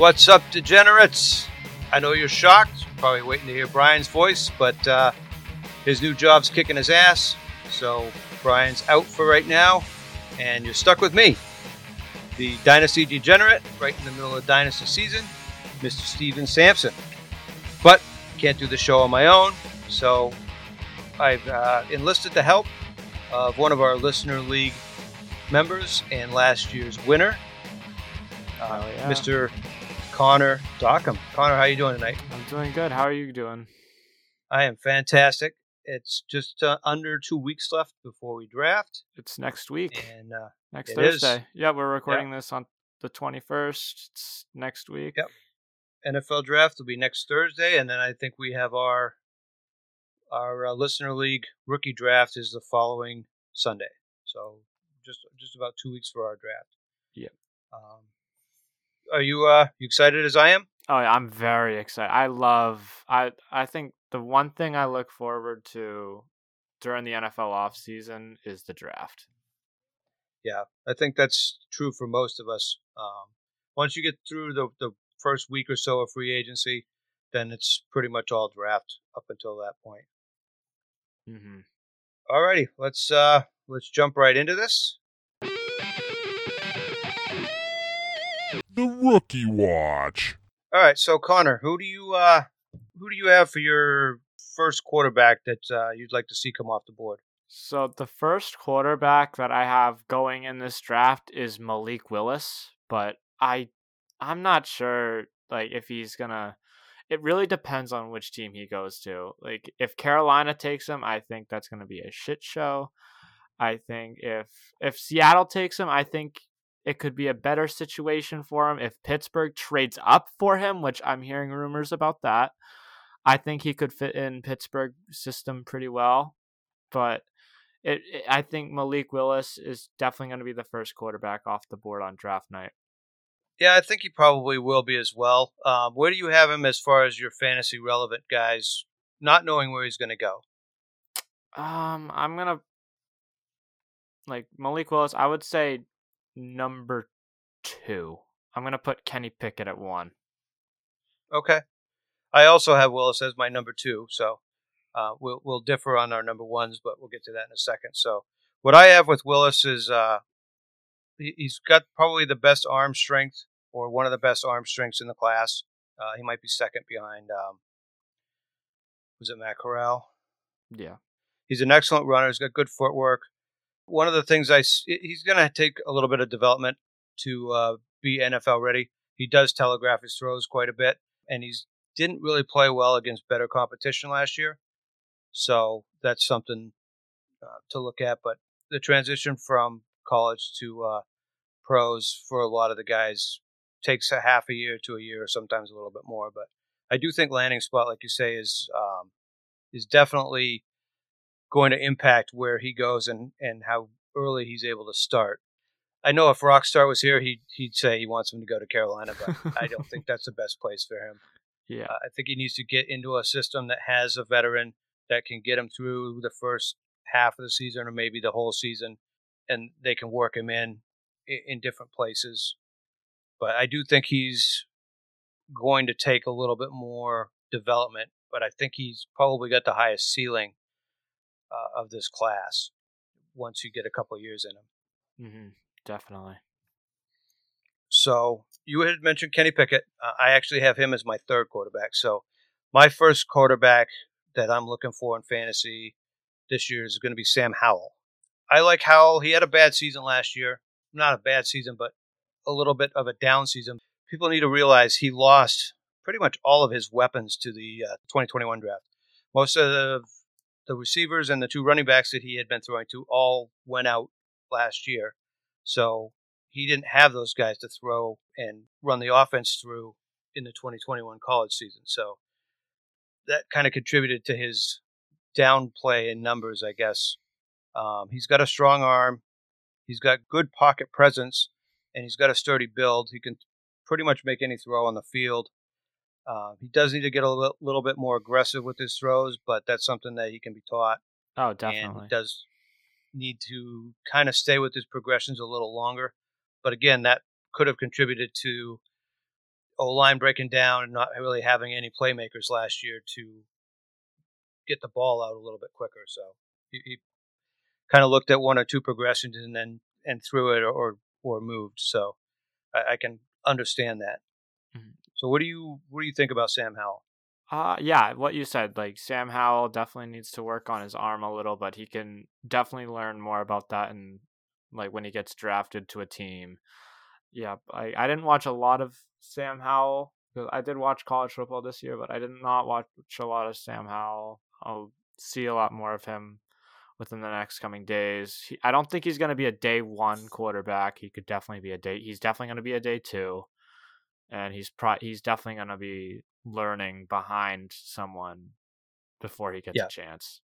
What's up, degenerates? I know you're shocked, probably waiting to hear Brian's voice, but uh, his new job's kicking his ass. So Brian's out for right now, and you're stuck with me, the Dynasty Degenerate, right in the middle of Dynasty season, Mr. Steven Sampson. But can't do the show on my own, so I've uh, enlisted the help of one of our listener league members and last year's winner, uh, Hell yeah. Mr. Connor Dockham. Connor, how you doing tonight? I'm doing good. How are you doing? I am fantastic. It's just uh, under two weeks left before we draft, It's next week, and uh, next it is. Thursday. Yeah, we're recording this on the 21st. It's next week. Yep. NFL draft will be next Thursday, and then I think we have our our uh, listener league rookie draft is the following Sunday. So just just about two weeks for our draft. Yep. Um, are you uh you excited as I am? Oh, yeah, I'm very excited. I love. I I think the one thing I look forward to during the NFL off season is the draft. Yeah, I think that's true for most of us. Um, once you get through the the first week or so of free agency, then it's pretty much all draft up until that point. Mm-hmm. Alrighty, let's uh let's jump right into this. The Rookie Watch. All right, so Connor, who do you uh who do you have for your first quarterback that uh, you'd like to see come off the board? So the first quarterback that I have going in this draft is Malik Willis, but I I'm not sure like if he's gonna it really depends on which team he goes to. Like if Carolina takes him, I think that's gonna be a shit show. I think if if Seattle takes him, I think it could be a better situation for him. If Pittsburgh trades up for him, which I'm hearing rumors about that, I think he could fit in Pittsburgh system pretty well. But it, it I think Malik Willis is definitely going to be the first quarterback off the board on draft night. Yeah, I think he probably will be as well. Um, where do you have him as far as your fantasy relevant guys? Not knowing where he's going to go. Um, I'm gonna like Malik Willis. I would say number two. I'm gonna put Kenny Pickett at one. Okay. I also have Willis as my number two, so uh, we'll we'll differ on our number ones, but we'll get to that in a second. So what I have with Willis is uh, he, he's got probably the best arm strength, or one of the best arm strengths in the class. Uh, he might be second behind. Um, was it Matt Corral? Yeah. He's an excellent runner. He's got good footwork. One of the things I he's going to take a little bit of development to uh, be NFL ready. He does telegraph his throws quite a bit, and he's didn't really play well against better competition last year. So that's something uh, to look at. But the transition from college to uh, pros for a lot of the guys takes a half a year to a year, sometimes a little bit more. But I do think landing spot, like you say, is um, is definitely going to impact where he goes and, and how early he's able to start. I know if Rockstar was here, he'd he'd say he wants him to go to Carolina, but I don't think that's the best place for him. Yeah. Uh, I think he needs to get into a system that has a veteran that can get him through the first half of the season or maybe the whole season, and they can work him in in, in different places. But I do think he's going to take a little bit more development. But I think he's probably got the highest ceiling uh, of this class once you get a couple years in him. hmm Definitely. So you had mentioned Kenny Pickett. Uh, I actually have him as my third quarterback. So my first quarterback that I'm looking for in fantasy this year is going to be Sam Howell. I like Howell. He had a bad season last year. Not a bad season, but a little bit of a down season. People need to realize he lost pretty much all of his weapons to the uh, 2021 draft. Most of the, receivers and the two running backs that he had been throwing to all went out last year. So he didn't have those guys to throw and run the offense through in the 2021 college season. So that kind of contributed to his downplay in numbers, I guess. Um, he's got a strong arm, he's got good pocket presence, and he's got a sturdy build. He can pretty much make any throw on the field. Uh, he does need to get a little, little bit more aggressive with his throws, but that's something that he can be taught Oh, and definitely. he does need to kind of stay with his progressions a little longer. But again, that could have contributed to O line breaking down and not really having any playmakers last year to get the ball out a little bit quicker. So he, he kind of looked at one or two progressions and then and threw it or or moved. So I, I can understand that. So what do you what do you think about Sam Howell? Uh yeah, what you said, like Sam Howell definitely needs to work on his arm a little, but he can definitely learn more about that and like when he gets drafted to a team. Yeah, I I didn't watch a lot of Sam Howell because I did watch college football this year, but I did not watch a lot of Sam Howell. I'll see a lot more of him within the next coming days. He, I don't think he's going to be a day one quarterback. He could definitely be a day. He's definitely going to be a day two, and he's pro. He's definitely going to be learning behind someone before he gets Yeah. a chance.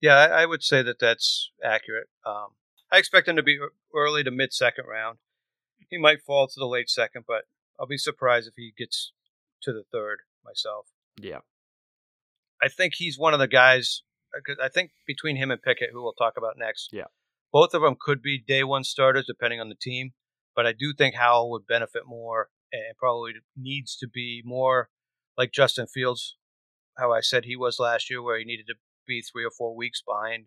Yeah, I, I would say that that's accurate. Um, I expect him to be early to mid second round. He might fall to the late second, but I'll be surprised if he gets to the third myself. Yeah. I think he's one of the guys. Because I think between him and Pickett, who we'll talk about next, Yeah. both of them could be day one starters depending on the team. But I do think Howell would benefit more and probably needs to be more like Justin Fields, how I said he was last year, where he needed to be three or four weeks behind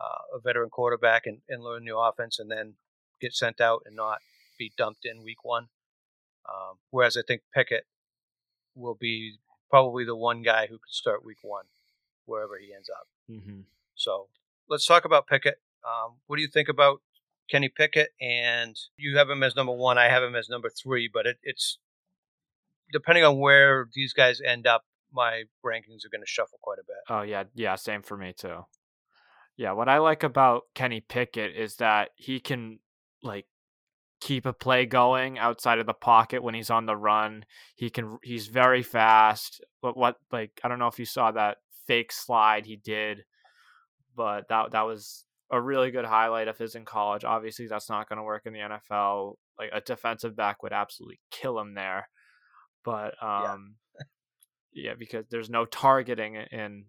uh, a veteran quarterback and, and learn the offense and then get sent out and not be dumped in week one. Um, whereas I think Pickett will be probably the one guy who could start week one wherever he ends up. Mm-hmm. So let's talk about Pickett. Um, what do you think about Kenny Pickett? And you have him as number one. I have him as number three, but it, it's depending on where these guys end up, my rankings are going to shuffle quite a bit. Oh yeah, yeah, same for me too. Yeah, what I like about Kenny Pickett is that he can like keep a play going outside of the pocket when he's on the run. He can he's very fast. But what like I don't know if you saw that fake slide he did, but that that was a really good highlight of his in college. Obviously, that's not going to work in the NFL. Like a defensive back would absolutely kill him there. But um yeah, because there's no targeting in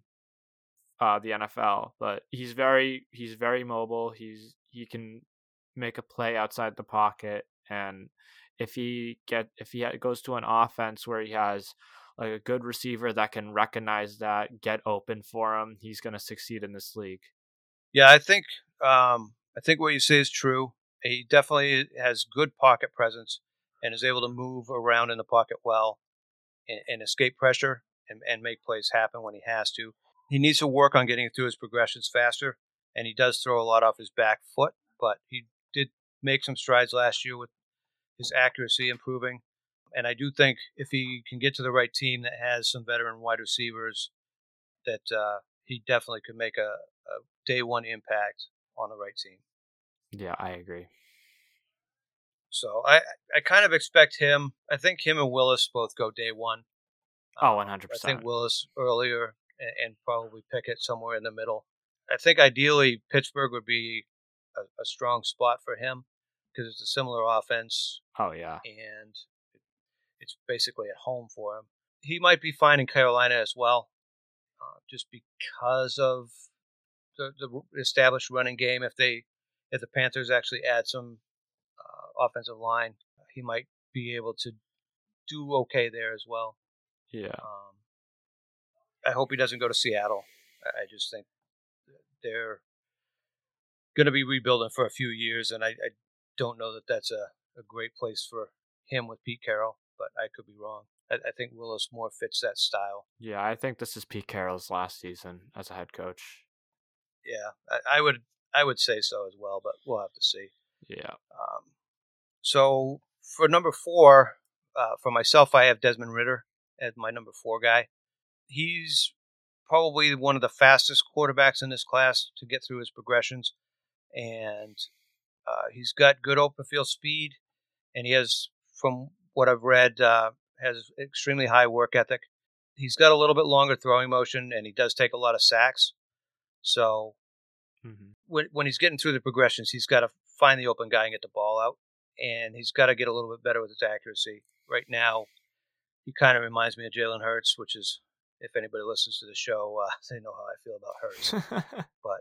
uh, the NFL. But he's very he's very mobile. He's he can make a play outside the pocket, and if he get if he goes to an offense where he has like a good receiver that can recognize that, get open for him, he's going to succeed in this league. Yeah, I think um, I think what you say is true. He definitely has good pocket presence and is able to move around in the pocket well and, and escape pressure and, and make plays happen when he has to. He needs to work on getting through his progressions faster, and he does throw a lot off his back foot, but he did make some strides last year with his accuracy improving. And I do think if he can get to the right team that has some veteran wide receivers, that uh, he definitely could make a, day one impact on the right team. Yeah, I agree. So I I kind of expect him. I think him and Willis both go day one. Oh, Um, 100%. I think Willis earlier and, and probably Pickett somewhere in the middle. I think ideally Pittsburgh would be a, a strong spot for him because it's a similar offense Oh yeah, and it's basically at home for him. He might be fine in Carolina as well, uh, just because of the, the established running game. If they, if the Panthers actually add some uh, offensive line, he might be able to do okay there as well. yeah. Um, I hope he doesn't go to Seattle. I just think they're going to be rebuilding for a few years, and I, I don't know that that's a, a great place for him with Pete Carroll, but I could be wrong. I, I think Willis more fits that style. Yeah, I think this is Pete Carroll's last season as a head coach. Yeah, I, I would I would say so as well, but we'll have to see. Yeah. Um, so for number four, uh, for myself, I have Desmond Ridder as my number four guy. He's probably one of the fastest quarterbacks in this class to get through his progressions, and uh, he's got good open field speed, and he has, from what I've read, uh, has extremely high work ethic. He's got a little bit longer throwing motion, and he does take a lot of sacks. So hmm when when he's getting through the progressions, he's got to find the open guy and get the ball out, and he's got to get a little bit better with his accuracy. Right now, he kind of reminds me of Jalen Hurts, which is if anybody listens to the show, uh, they know how I feel about Hurts. but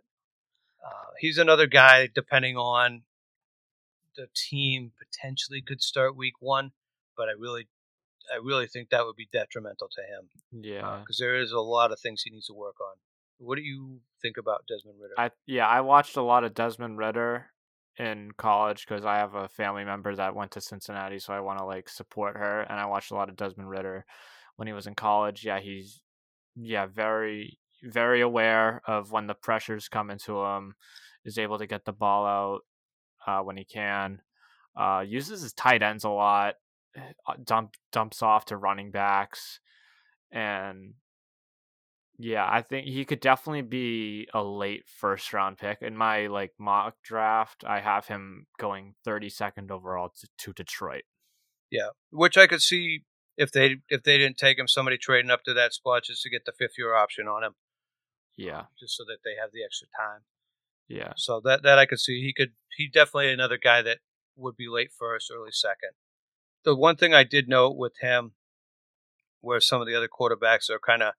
uh, he's another guy. Depending on the team, potentially could start week one, but I really I really think that would be detrimental to him Yeah. because there is a lot of things he needs to work on. What do you think about Desmond Ridder? I yeah, I watched a lot of Desmond Ridder in college because I have a family member that went to Cincinnati, so I want to like support her. And I watched a lot of Desmond Ridder when he was in college. Yeah, he's yeah very very aware of when the pressures come into him. Is able to get the ball out uh, when he can. Uh, uses his tight ends a lot. uh, Dump dumps off to running backs, and yeah, I think he could definitely be a late first round pick. In my like mock draft, I have him going 32nd overall to, to Detroit. yeah, which I could see if they if they didn't take him, somebody trading up to that spot just to get the fifth year option on him, Yeah. just so that they have the extra time. Yeah. So that that I could see. He could he definitely another guy that would be late first, early second. The one thing I did note with him, where some of the other quarterbacks are kind of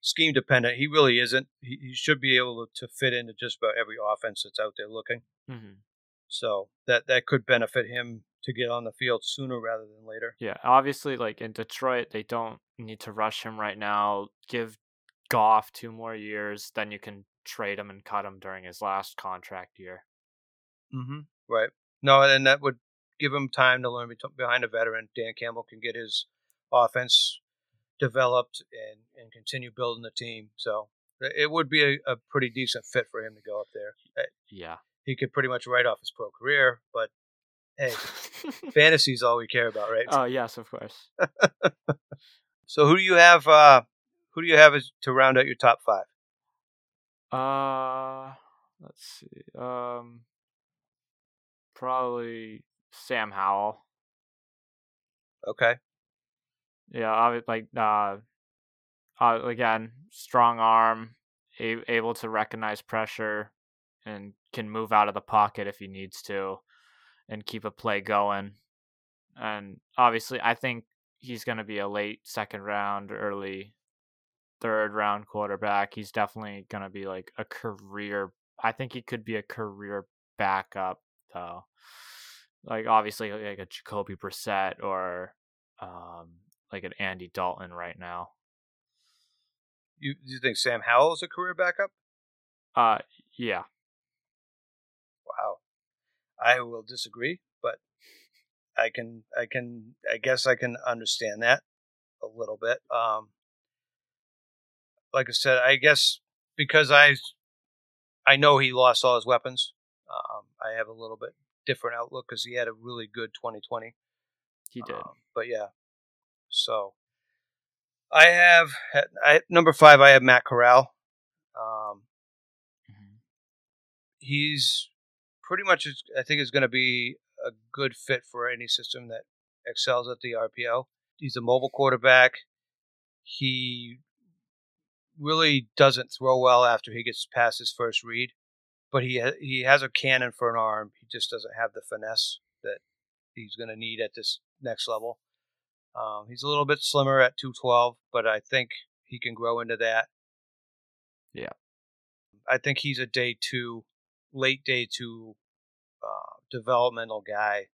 scheme dependent, he really isn't. He, he should be able to fit into just about every offense that's out there looking. hmm So that that could benefit him to get on the field sooner rather than later. Yeah. Obviously, like in Detroit, they don't need to rush him right now. Give Goff two more years, then you can trade him and cut him during his last contract year. Mm-hmm. Right. No, and that would give him time to learn behind a veteran. Dan Campbell can get his offense developed and, and continue building the team. So it would be a, a pretty decent fit for him to go up there. Uh, Yeah. He could pretty much write off his pro career, but hey, fantasy's all we care about, right? oh yes, of course. So who do you have? Uh, who do you have as, to round out your top five? Uh, let's see. Um, probably Sam Howell. Okay. Yeah, I like uh, uh again, strong arm, a- able to recognize pressure, and can move out of the pocket if he needs to, and keep a play going. And obviously, I think he's going to be a late second round, early third round quarterback. He's definitely going to be like a career. I think he could be a career backup though. Like obviously, like a Jacoby Brissett or um, like an Andy Dalton right now. You do you think Sam Howell is a career backup? Uh, yeah, Wow. I will disagree, but I can I can I guess I can understand that a little bit. Um like I said, I guess because I I know he lost all his weapons. Um, I have a little bit different outlook because he had a really good 2020. he did. Um, but yeah, so I have I number five. I have Matt Corral. Um, Mhm. he's pretty much I think is going to be a good fit for any system that excels at the RPO. He's a mobile quarterback. He really doesn't throw well after he gets past his first read, but he ha- he has a cannon for an arm. He just doesn't have the finesse that he's going to need at this next level. Um, he's a little bit slimmer at 212, but I think he can grow into that. Yeah. I think he's a day two, late day two uh, developmental guy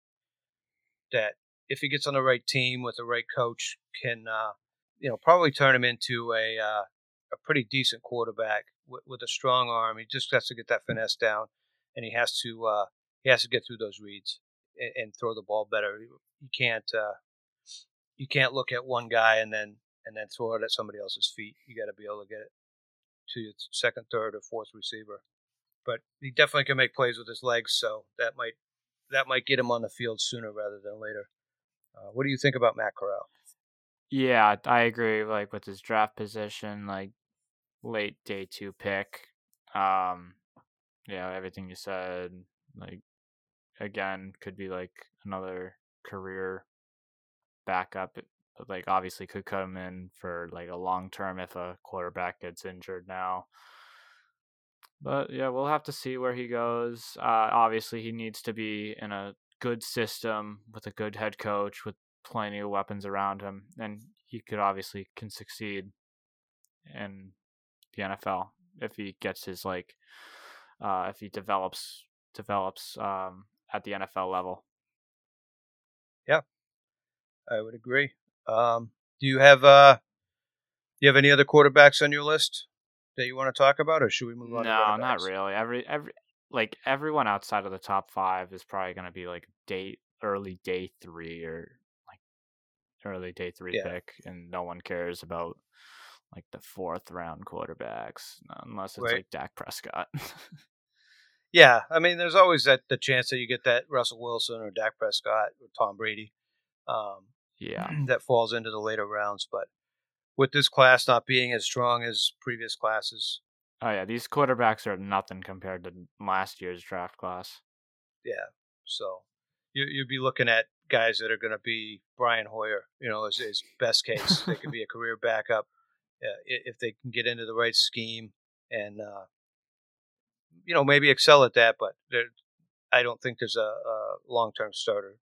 that if he gets on the right team with the right coach can uh, you know probably turn him into a uh, a pretty decent quarterback with, with a strong arm. He just has to get that finesse down, and he has to uh, he has to get through those reads and, and throw the ball better. He can't uh, you can't look at one guy and then and then throw it at somebody else's feet. You got to be able to get it to your second, third, or fourth receiver. But he definitely can make plays with his legs, so that might that might get him on the field sooner rather than later. Uh, what do you think about Matt Corral? Yeah, I agree. Like with his draft position, like late day two pick. Um, yeah, everything you said. Like again, could be like another career backup. Like obviously could come in for like a long term if a quarterback gets injured now. But yeah, we'll have to see where he goes. Uh, obviously, he needs to be in a good system with a good head coach with plenty of weapons around him, and he could obviously can succeed in the NFL if he gets his like uh, if he develops develops um, at the NFL level. I would agree. Um, do you have uh, do you have any other quarterbacks on your list that you want to talk about, or should we move on? No, not really. Every every like everyone outside of the top five is probably going to be like day early day three or like early day three Yeah. pick, and no one cares about like the fourth round quarterbacks unless it's Right. like Dak Prescott. Yeah, I mean, there's always that the chance that you get that Russell Wilson or Dak Prescott or Tom Brady um, yeah, that falls into the later rounds. But with this class not being as strong as previous classes, oh yeah, these quarterbacks are nothing compared to last year's draft class. yeah, so you, you'd be looking at guys that are going to be Brian Hoyer, you know, as his best case. they could be a career backup uh, if they can get into the right scheme and, uh, you know, maybe excel at that. But I don't think there's a, a long term starter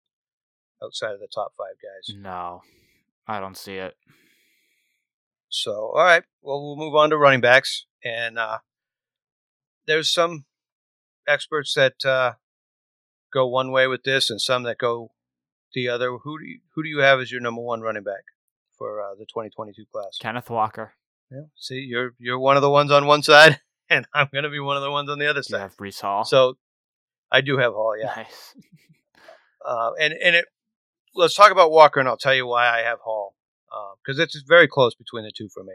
outside of the top five guys. No, I don't see it. So, all right. Well, we'll move on to running backs, and uh, there's some experts that uh, go one way with this, and some that go the other. Who do you, who do you have as your number one running back for uh, the 2022 class? Kenneth Walker. Yeah. See, you're you're one of the ones on one side, and I'm going to be one of the ones on the other Do you side. have Breece Hall? So, I do have Hall, yeah. nice. Uh, and and it let's talk about Walker, and I'll tell you why I have Hall because it's very close between the two for me.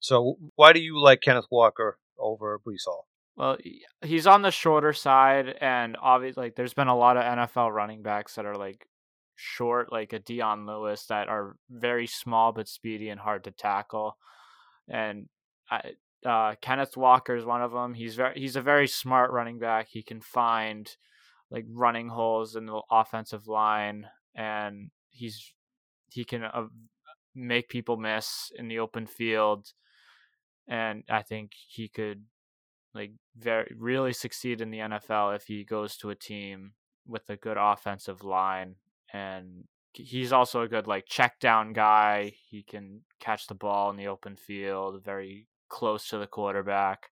So why do you like Kenneth Walker over Breece Hall? Well, he's on the shorter side, and obviously, like, there's been a lot of NFL running backs that are like short, like a Dion Lewis, that are very small but speedy and hard to tackle. And I, uh, Kenneth Walker is one of them. He's very, he's a very smart running back. He can find like running holes in the offensive line, and he's he can uh, make people miss in the open field. And I think he could like very really succeed in the NFL if he goes to a team with a good offensive line and he's also a good like check down guy. He can catch the ball in the open field, very close to the quarterback.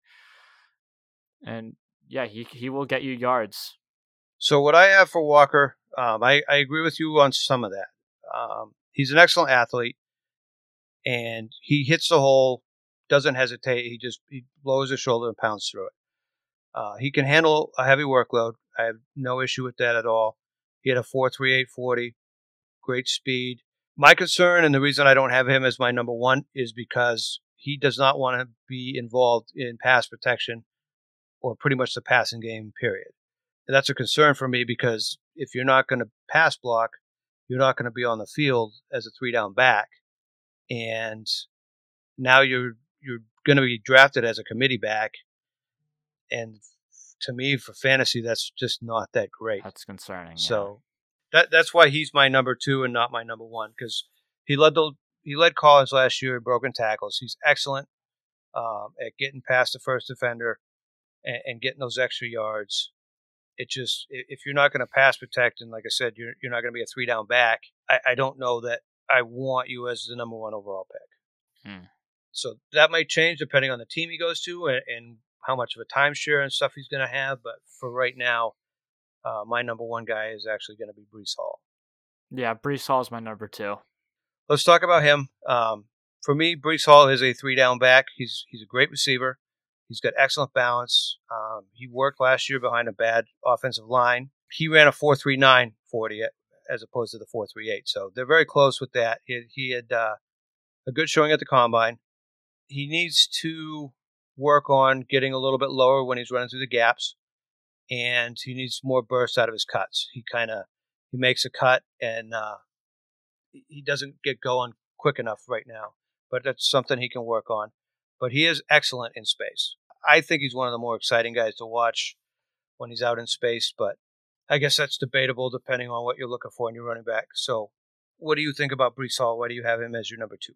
And yeah, he he will get you yards. So what I have for Walker, um, I, I agree with you on some of that. Um, he's an excellent athlete, and he hits the hole, doesn't hesitate. He just he lowers his shoulder and pounds through it. Uh, he can handle a heavy workload. I have no issue with that at all. He had a four three eight forty, great speed. My concern and the reason I don't have him as my number one is because he does not want to be involved in pass protection or pretty much the passing game. Period. And that's a concern for me because if you're not going to pass block, you're not going to be on the field as a three down back. And now you're you're going to be drafted as a committee back. And to me, for fantasy, that's just not that great. That's concerning. yeah. So that that's why he's my number two and not my number one because he led the he led college last year in broken tackles. He's excellent um, at getting past the first defender and, and getting those extra yards. It just if you're not going to pass protect and like I said, you're you're not going to be a three down back. I, I don't know that I want you as the number one overall pick. Hmm. So that might change depending on the team he goes to and, and how much of a timeshare and stuff he's going to have. But for right now, uh, my number one guy is actually going to be Breece Hall. yeah, Breece Hall is my number two. Let's talk about him. Um, for me, Breece Hall is a three down back. He's he's a great receiver. He's got excellent balance. Um, he worked last year behind a bad offensive line. He ran a 4.39 40 as opposed to the 4.38. So they're very close with that. He, he had uh, a good showing at the combine. He needs to work on getting a little bit lower when he's running through the gaps, and he needs more burst out of his cuts. He kind of he makes a cut and uh, he doesn't get going quick enough right now, but that's something he can work on. But he is excellent in space. I think he's one of the more exciting guys to watch when he's out in space, but I guess that's debatable depending on what you're looking for in your running back. So, what do you think about Breece Hall? Why do you have him as your number two?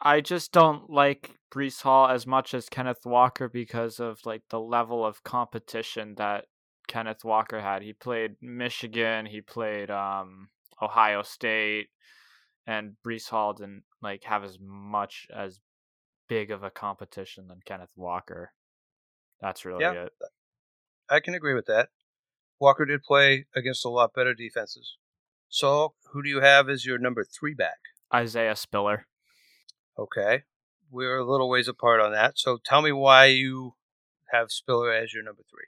I just don't like Breece Hall as much as Kenneth Walker because of like the level of competition that Kenneth Walker had. He played Michigan, he played um, Ohio State, and Breece Hall didn't like have as much as big of a competition than Kenneth Walker. That's really Yeah. it. I can agree with that. Walker did play against a lot better defenses. So, who do you have as your number three back? Isaiah Spiller. Okay. We're a little ways apart on that. So, tell me why you have Spiller as your number three.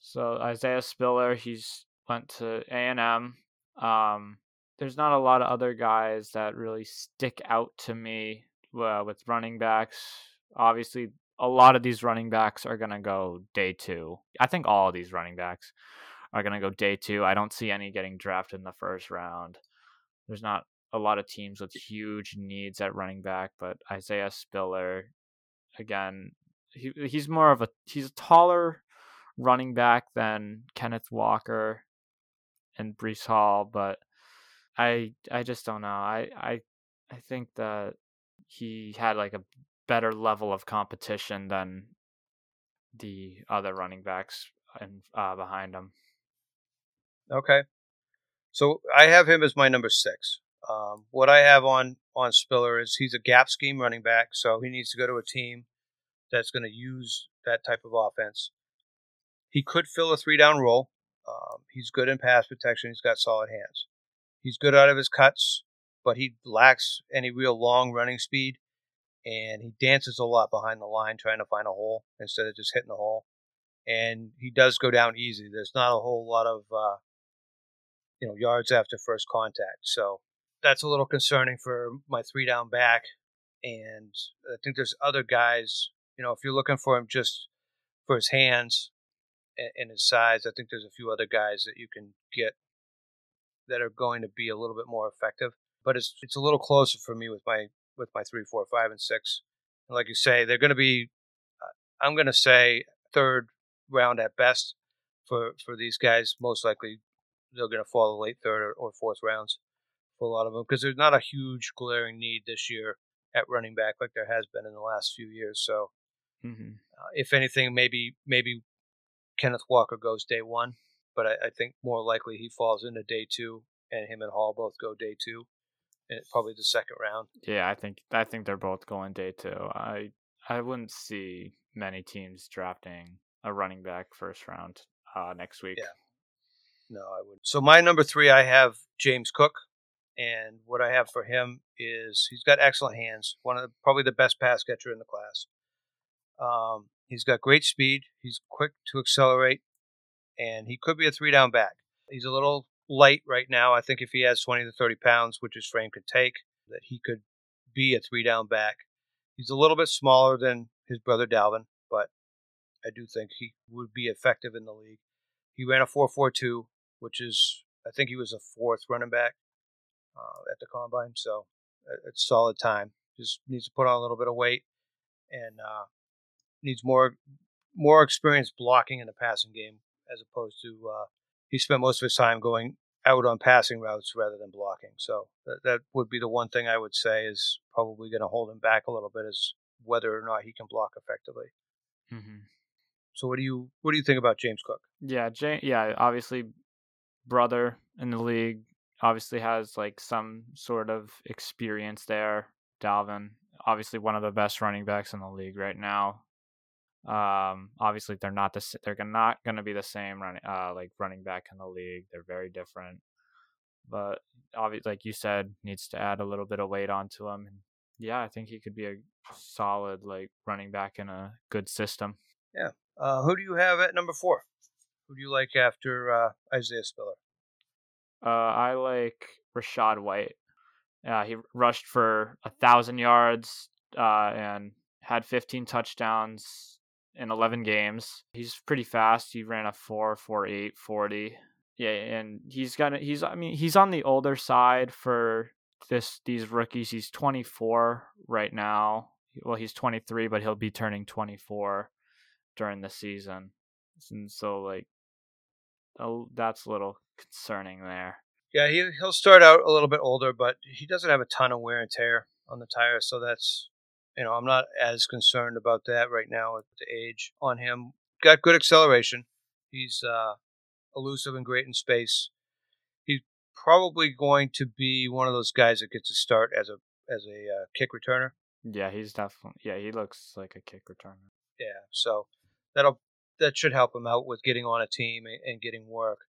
So Isaiah Spiller, he's went to A and M. Um, there's not a lot of other guys that really stick out to me uh, with running backs. Obviously, a lot of these running backs are gonna go day two. I think all of these running backs are gonna go day two. I don't see any getting drafted in the first round. There's not a lot of teams with huge needs at running back, but Isaiah Spiller, again, he he's more of a he's a taller running back than Kenneth Walker and Breece Hall, but I I just don't know. I I I think that he had like a better level of competition than the other running backs and uh, behind him. Okay. So I have him as my number six. Um, what I have on on Spiller is he's a gap scheme running back, so he needs to go to a team that's going to use that type of offense. He could fill a three down role. Um, he's good in pass protection. He's got solid hands. He's good out of his cuts, but he lacks any real long running speed. And he dances a lot behind the line trying to find a hole instead of just hitting the hole. And he does go down easy. There's not a whole lot of uh, you know yards after first contact. So that's a little concerning for my three down back. And I think there's other guys you know, if you're looking for him just for his hands and, and his size, I think there's a few other guys that you can get that are going to be a little bit more effective. But it's it's a little closer for me with my with my three, four, five, and six. And like you say, they're going to be. Uh, I'm going to say third round at best for for these guys. Most likely, they're going to fall the late third or, or fourth rounds for a lot of them because there's not a huge glaring need this year at running back like there has been in the last few years. So Mm-hmm. uh, if anything, maybe maybe Kenneth Walker goes day one, but I, I, think more likely he falls into day two, and him and Hall both go day two, probably the second round. Yeah, I think I think they're both going day two. I I wouldn't see many teams drafting a running back first round uh, next week. Yeah. No, I would. So my number three, I have James Cook, and what I have for him is he's got excellent hands. One of the, probably the best pass catcher in the class. Um, he's got great speed. He's quick to accelerate, and he could be a three down back. He's a little light right now. I think if he has 20 to 30 pounds, which his frame could take, that he could be a three down back. He's a little bit smaller than his brother Dalvin, but I do think he would be effective in the league. He ran a 4.42, which is, I think he was a fourth running back uh, at the combine, so uh, it's solid time. Just needs to put on a little bit of weight and uh, needs more more experience blocking in the passing game as opposed to uh, he spent most of his time going out on passing routes rather than blocking. So that, that would be the one thing I would say is probably going to hold him back a little bit is whether or not he can block effectively. Mm-hmm. So what do you what do you think about James Cook? Yeah, James. Yeah, obviously, brother in the league obviously has like some sort of experience there. Dalvin, obviously one of the best running backs in the league right now. Um, obviously they're not the they're not going to be the same running uh like running back in the league. They're very different. But obviously, like you said, needs to add a little bit of weight onto him. And yeah, I think he could be a solid like running back in a good system. Yeah. Uh, who do you have at number four? Who do you like after uh, Isaiah Spiller? Uh, I like Rachaad White. Uh, he rushed for a thousand yards uh, and had 15 touchdowns in 11 games. He's pretty fast. He ran a 4 4 8 40. Yeah, and he's got he's I mean, he's on the older side for this these rookies. He's 24 right now. Well, he's 23, but he'll be turning 24 during the season. And so like oh, that's a little concerning there. Yeah, he he'll start out a little bit older, but he doesn't have a ton of wear and tear on the tires, so that's you know, I'm not as concerned about that right now at the age on him. Got good acceleration. He's uh, elusive and great in space. He's probably going to be one of those guys that gets a start as a as a uh, kick returner. Yeah, he's definitely. Yeah, he looks like a kick returner. Yeah, so that'll that should help him out with getting on a team and, and getting work.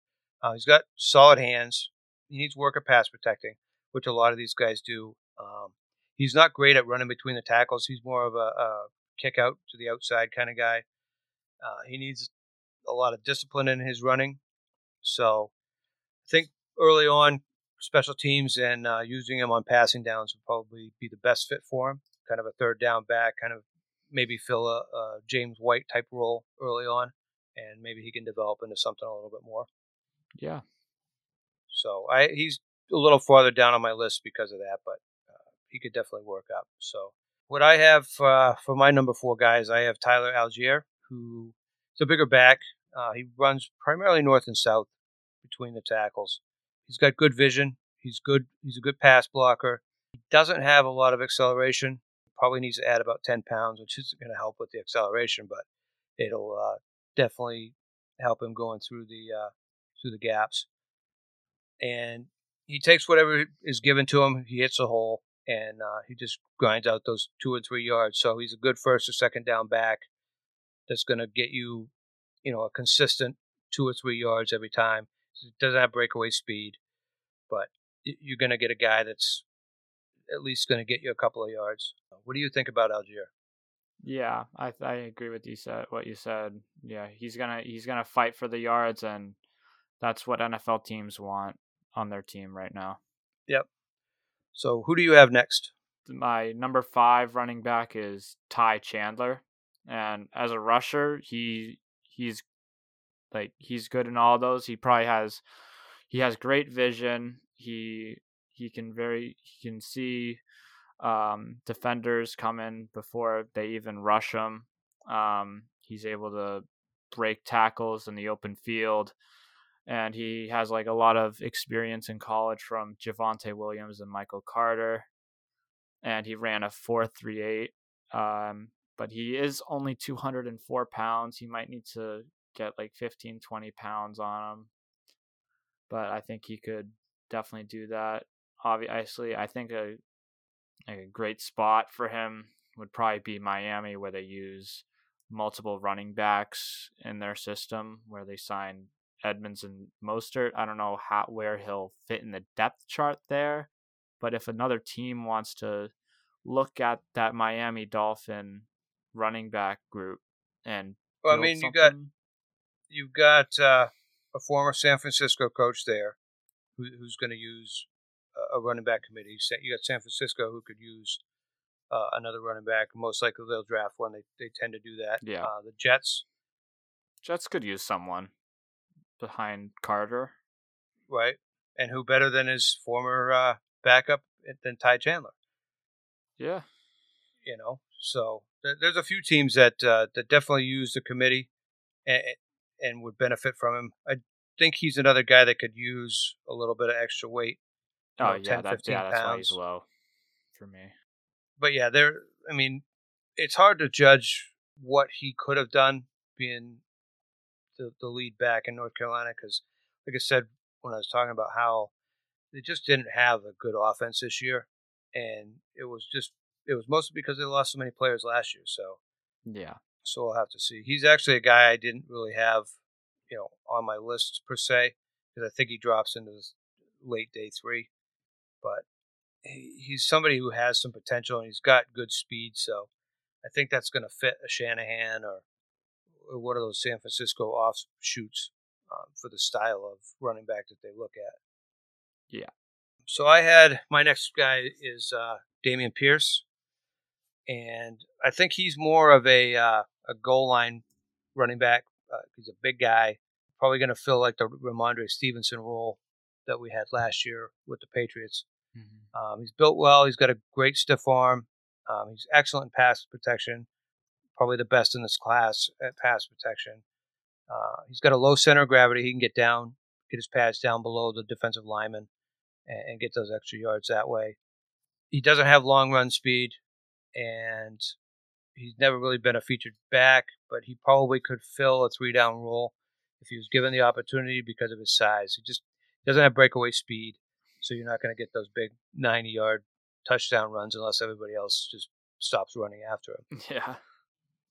Uh, he's got solid hands. he needs work at pass protecting, which a lot of these guys do. Um, he's not great at running between the tackles. He's more of a, a kick out to the outside kind of guy. Uh, he needs a lot of discipline in his running. So I think early on, special teams and uh, using him on passing downs would probably be the best fit for him. Kind of a third down back, kind of maybe fill a, a James White type role early on, and maybe he can develop into something a little bit more. Yeah. So I he's a little farther down on my list because of that, but he could definitely work up. So what I have uh, for my number four guys, I have Tyler Allgeier, who is a bigger back. Uh, he runs primarily north and south between the tackles. He's got good vision. He's good. He's a good pass blocker. He doesn't have a lot of acceleration. Probably needs to add about ten pounds, which isn't going to help with the acceleration, but it'll uh, definitely help him going through the uh, through the gaps. And he takes whatever is given to him. He hits a hole, and uh, he just grinds out those two or three yards. So he's a good first or second down back. That's going to get you, you know, a consistent two or three yards every time. Doesn't have breakaway speed, but you're going to get a guy that's at least going to get you a couple of yards. What do you think about Allgeier? Yeah, I I agree with you said what you said. Yeah, he's gonna he's gonna fight for the yards, and that's what NFL teams want on their team right now. Yep. So who do you have next? My number five running back is Ty Chandler, and as a rusher, he he's like he's good in all those. He probably has he has great vision. He he can very he can see um, defenders come in before they even rush him. Um, he's able to break tackles in the open field, and he has like a lot of experience in college from Javonte Williams and Michael Carter, and he ran a four three eight. Um, but he is only 204 pounds. He might need to get like 15, 20 pounds on him. But I think he could definitely do that. Obviously, I think a a great spot for him would probably be Miami, where they use multiple running backs in their system, where they sign Edmonds and Mostert. I don't know how where he'll fit in the depth chart there, but if another team wants to look at that Miami Dolphin running back group and well, I mean, you got you've got uh, a former San Francisco coach there who, who's going to use a running back committee. You got San Francisco who could use uh, another running back. Most likely they'll draft one. They they tend to do that. Yeah. Uh, the Jets. Jets could use someone behind Carter. Right. And who better than his former uh, backup than Ty Chandler? Yeah. You know, so there's a few teams that uh, that definitely use the committee and, and would benefit from him. I think he's another guy that could use a little bit of extra weight Oh know, yeah, 10, that, yeah, that's why he's low for me. But yeah, there. I mean, it's hard to judge what he could have done being the, the lead back in North Carolina because, like I said when I was talking about how they just didn't have a good offense this year, and it was just it was mostly because they lost so many players last year. So yeah, so we'll have to see. He's actually a guy I didn't really have, you know, on my list per se because I think he drops into late day three but he's somebody who has some potential and he's got good speed. So I think that's going to fit a Shanahan or one of those San Francisco offshoots um, for the style of running back that they look at. Yeah. So I had my next guy is uh, Dameon Pierce, and I think he's more of a uh, a goal line running back. Uh, he's a big guy, probably going to fill like the Rhamondre Stevenson role that we had last year with the Patriots. Mm-hmm. Um, he's built well. He's got a great stiff arm. Um, he's excellent in pass protection, probably the best in this class at pass protection. Uh, he's got a low center of gravity. He can get down, get his pads down below the defensive lineman, and, and get those extra yards that way. He doesn't have long run speed, and he's never really been a featured back, but he probably could fill a three down role if he was given the opportunity because of his size. He just doesn't have breakaway speed, so you're not going to get those big 90 yard touchdown runs unless everybody else just stops running after him. Yeah.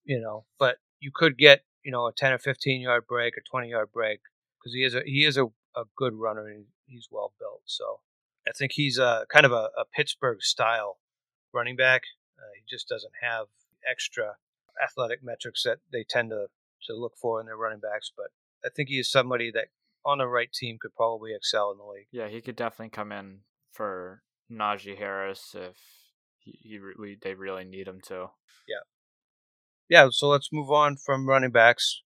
You know, but you could get, you know, a 10 or 15 yard break or 20 yard break because he is a he is a, a good runner and he's well built. So I think he's a kind of a, a Pittsburgh style running back. Uh, he just doesn't have extra athletic metrics that they tend to, to look for in their running backs. But I think he is somebody that on the right team could probably excel in the league. Yeah, he could definitely come in for Najee Harris if he, he we, they really need him to. Yeah, so let's move on from running backs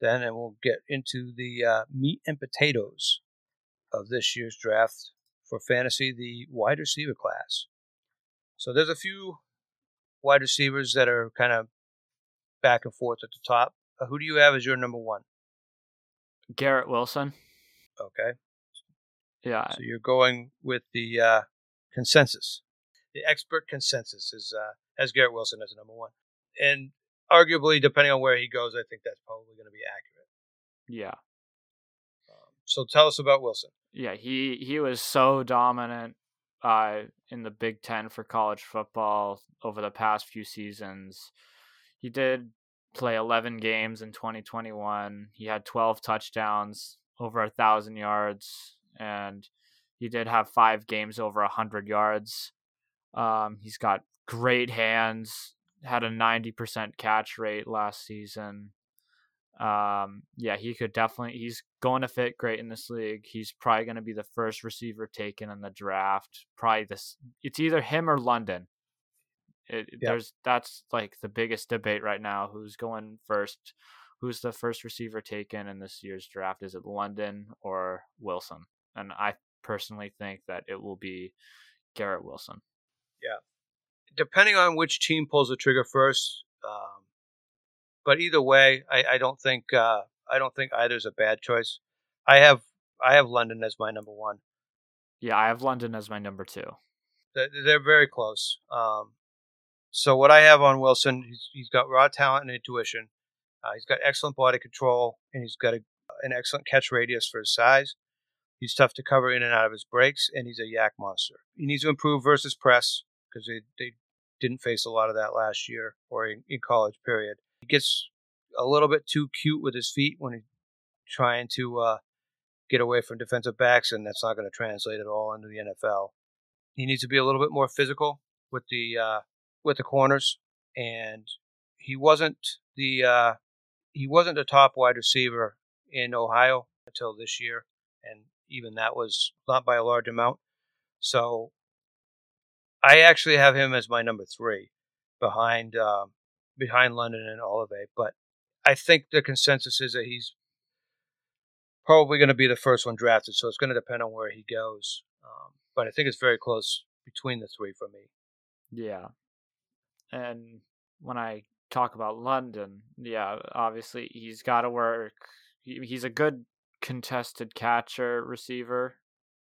then, and we'll get into the uh, meat and potatoes of this year's draft for fantasy, the wide receiver class. So there's a few wide receivers that are kind of back and forth at the top. Uh, who do you have as your number one? Garrett Wilson. Okay, Yeah, so you're going with the uh, consensus. The expert consensus is uh, has Garrett Wilson as a number one, and arguably, depending on where he goes, I think that's probably going to be accurate. yeah, Um, so tell us about Wilson. yeah. He he was so dominant uh, in the Big Ten for college football over the past few seasons. He did play 11 games in 2021. He had 12 touchdowns, over a thousand yards, and he did have five games over a hundred yards. Um, he's got great hands. Had a 90% catch rate last season. Um, yeah, he could definitely. He's going to fit great in this league. He's probably going to be the first receiver taken in the draft. Probably this. It's either him or London. It, Yeah. There's that's like the biggest debate right now. Who's going first? Who's the first receiver taken in this year's draft? Is it London or Wilson? And I personally think that it will be Garrett Wilson. Depending on which team pulls the trigger first. Um, but either way, I, I don't think uh, I don't think either's a bad choice. I have I have London as my number one. Yeah, I have London as my number two. They're, they're very close. Um, so what I have on Wilson, he's, he's got raw talent and intuition. Uh, he's got excellent body control, and he's got a, an excellent catch radius for his size. He's tough to cover in and out of his breaks, and he's a YAC monster. He needs to improve versus press because they, they didn't face a lot of that last year or in, in college period. He gets a little bit too cute with his feet when he's trying to uh, get away from defensive backs, and that's not going to translate at all into the NFL. He needs to be a little bit more physical with the uh, with the corners, and he wasn't the uh, he wasn't the top wide receiver in Ohio until this year, and even that was not by a large amount. So I actually have him as my number three, behind um, behind London and Olave. But I think the consensus is that he's probably going to be the first one drafted. So it's going to depend on where he goes. Um, but I think it's very close between the three for me. Yeah. And when I talk about London, yeah, obviously he's got to work. He, he's a good contested catcher receiver,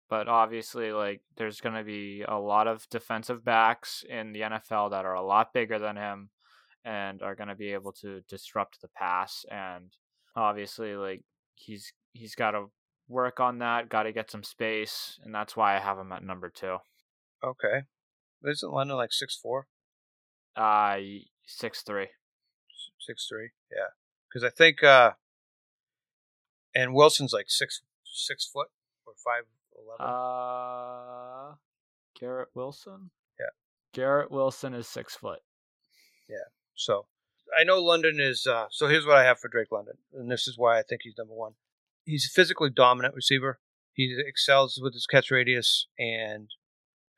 but obviously, like, there's going to be a lot of defensive backs in the NFL that are a lot bigger than him and are going to be able to disrupt the pass. And obviously, like, he's he's got to work on that, got to get some space, and that's why I have him at number two. Okay. Isn't London like six four, Uh, six three. six three? Yeah. Because I think, uh, and Wilson's like six six foot or five eleven. Uh, Garrett Wilson. Yeah. Garrett Wilson is six foot. Yeah. So I know London is. Uh, so here's what I have for Drake London, and this is why I think he's number one. He's a physically dominant receiver. He excels with his catch radius and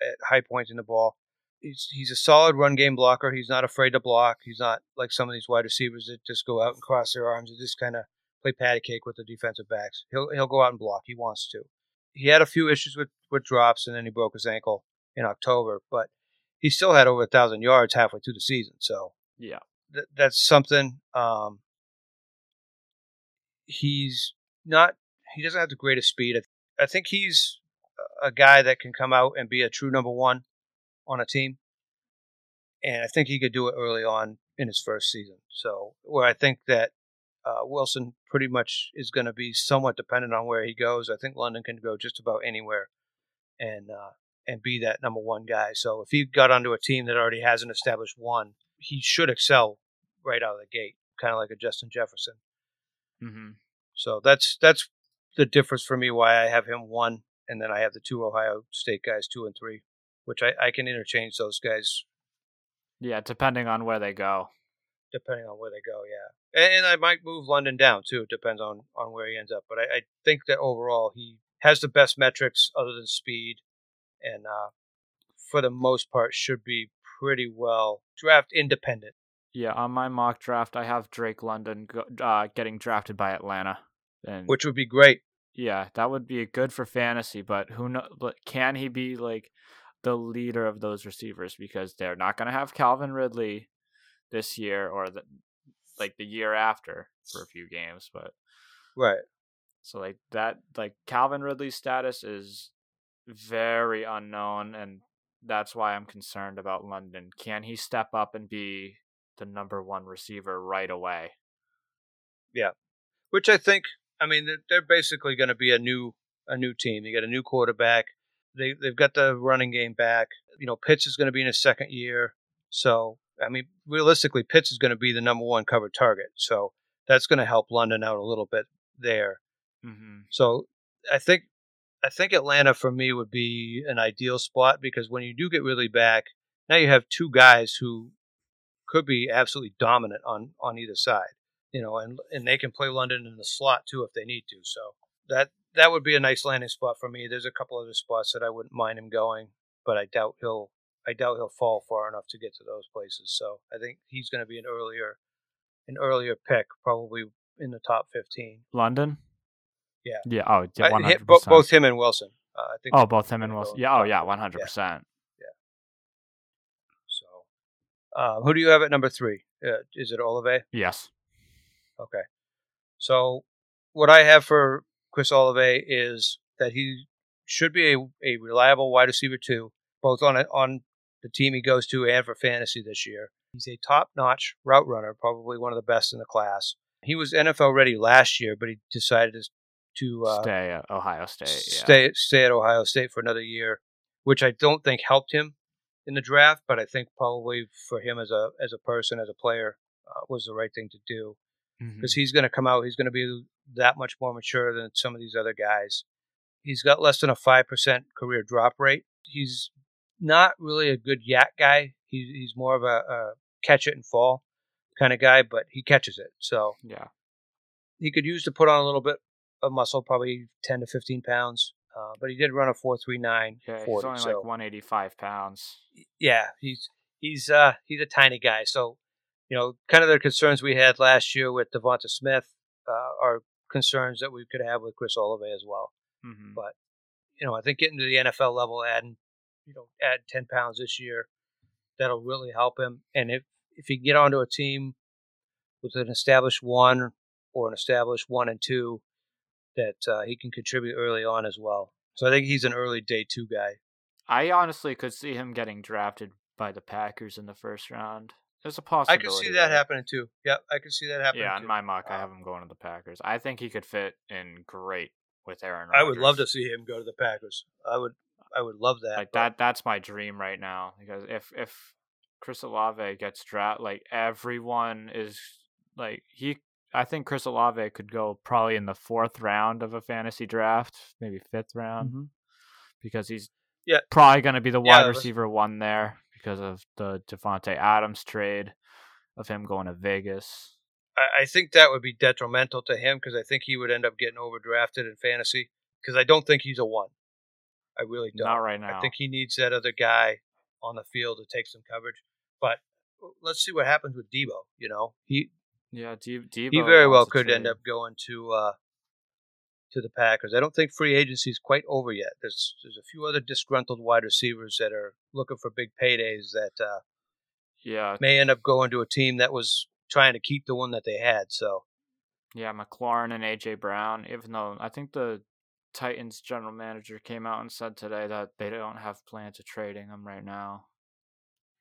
at high points in the ball. He's he's a solid run game blocker. He's not afraid to block. He's not like some of these wide receivers that just go out and cross their arms and just kind of play patty cake with the defensive backs. He'll he'll go out and block. He wants to. He had a few issues with with drops, and then he broke his ankle in October, but he still had over a thousand yards halfway through the season. So Yeah. th- that's something. Um, he's not. He doesn't have the greatest speed. I, I think he's a guy that can come out and be a true number one on a team, and I think he could do it early on in his first season. So where I think that uh, Wilson pretty much is going to be somewhat dependent on where he goes. I think London can go just about anywhere, and uh, and be that number one guy. So if he got onto a team that already has an established one, he should excel right out of the gate, kind of like a Justin Jefferson. Mm-hmm. So that's that's the difference for me why I have him one, and then I have the two Ohio State guys two and three, which I, I can interchange those guys Yeah, depending on where they go. Depending on where they go. Yeah, and, and I might move London down too. It depends on on where he ends up. But I, I think that overall he has the best metrics other than speed, and uh, for the most part should be pretty well draft independent. Yeah, on my mock draft, I have Drake London go, uh, getting drafted by Atlanta, and which would be great. yeah, that would be good for fantasy. But who know? But can he be like the leader of those receivers? Because they're not going to have Calvin Ridley this year or the like the year after for a few games. But Right. so like that, like Calvin Ridley's status is very unknown, and that's why I'm concerned about London. Can he step up and be the number one receiver right away? Yeah, which I think, I mean, they're, basically going to be a new a new team. You got a new quarterback. They they've got the running game back. You know, Pitts is going to be in his second year. So I mean, realistically, Pitts is going to be the number one covered target. So that's going to help London out a little bit there. Mm-hmm. So I think I think Atlanta for me would be an ideal spot because when you do get really back, now you have two guys who could be absolutely dominant on on either side. You know, and and they can play London in the slot too if they need to. So that that would be a nice landing spot for me. There's a couple other spots that I wouldn't mind him going, but I doubt he'll I doubt he'll fall far enough to get to those places. So I think he's going to be an earlier an earlier pick, probably in the top fifteen. London. Yeah. Yeah. Oh, yeah. One hundred percent. both him and Wilson. Uh, I think. Oh, both him and Wilson. Yeah. Oh, yeah. One hundred percent. Yeah. So, uh, who do you have at number three? Uh, is it Olave? Yes. Okay. So, what I have for Chris Olave is that he should be a, a reliable wide receiver too, both on a, on the team he goes to and for fantasy this year. He's a top-notch route runner, probably one of the best in the class. He was NFL ready last year, but he decided to, uh, Stay at Ohio State. Yeah. stay stay at Ohio State for another year, which I don't think helped him in the draft, but I think probably for him as a as a person as a player uh, was the right thing to do because he's going to come out. He's going to be that much more mature than some of these other guys. He's got less than a five percent career drop rate. He's not really a good YAC guy. He's he's more of a, a catch it and fall kind of guy, but he catches it. So Yeah. he could use to put on a little bit of muscle, probably ten to fifteen pounds. Uh, but he did run a four three nine Yeah. He's only So like one eighty five pounds. yeah, he's he's uh he's a tiny guy. So you know, kind of the concerns we had last year with DeVonta Smith uh, are concerns that we could have with Chris Olave as well. Mm-hmm. But you know, I think getting to the NFL level, adding you know, add ten pounds this year, that'll really help him. And if if he can get onto a team with an established one or an established one and two, that uh, he can contribute early on as well. So I think he's an early day two guy. I honestly could see him getting drafted by the Packers in the first round. There's a possibility. I could see that happening too. Yep, I could see that happening. Yeah, too. in my mock, I Uh, have him going to the Packers. I think he could fit in great with Aaron. Rodgers. I would love to see him go to the Packers. I would, I would love that. like but- that. That's my dream right now because if if Chris Olave gets drafted, like everyone is like he. I think Chris Olave could go probably in the fourth round of a fantasy draft, maybe fifth round, Mhm. because he's Yeah. probably going to be the wide that's- receiver one there because of the Davante Adams trade of him going to Vegas. I, I think that would be detrimental to him because I think he would end up getting overdrafted in fantasy because I don't think he's a one. I really don't. Not right now. I think he needs that other guy on the field to take some coverage. But let's see what happens with Deebo. You know, he yeah, De- Deebo he very well could end up going to uh, to the Packers. I don't think free agency is quite over yet. There's there's a few other disgruntled wide receivers that are looking for big paydays that uh, Yeah, may end up going to a team that was trying to keep the one that they had. So Yeah, McLaurin and AJ Brown, even though I think the Titans general manager came out and said today that they don't have plans of trading him right now.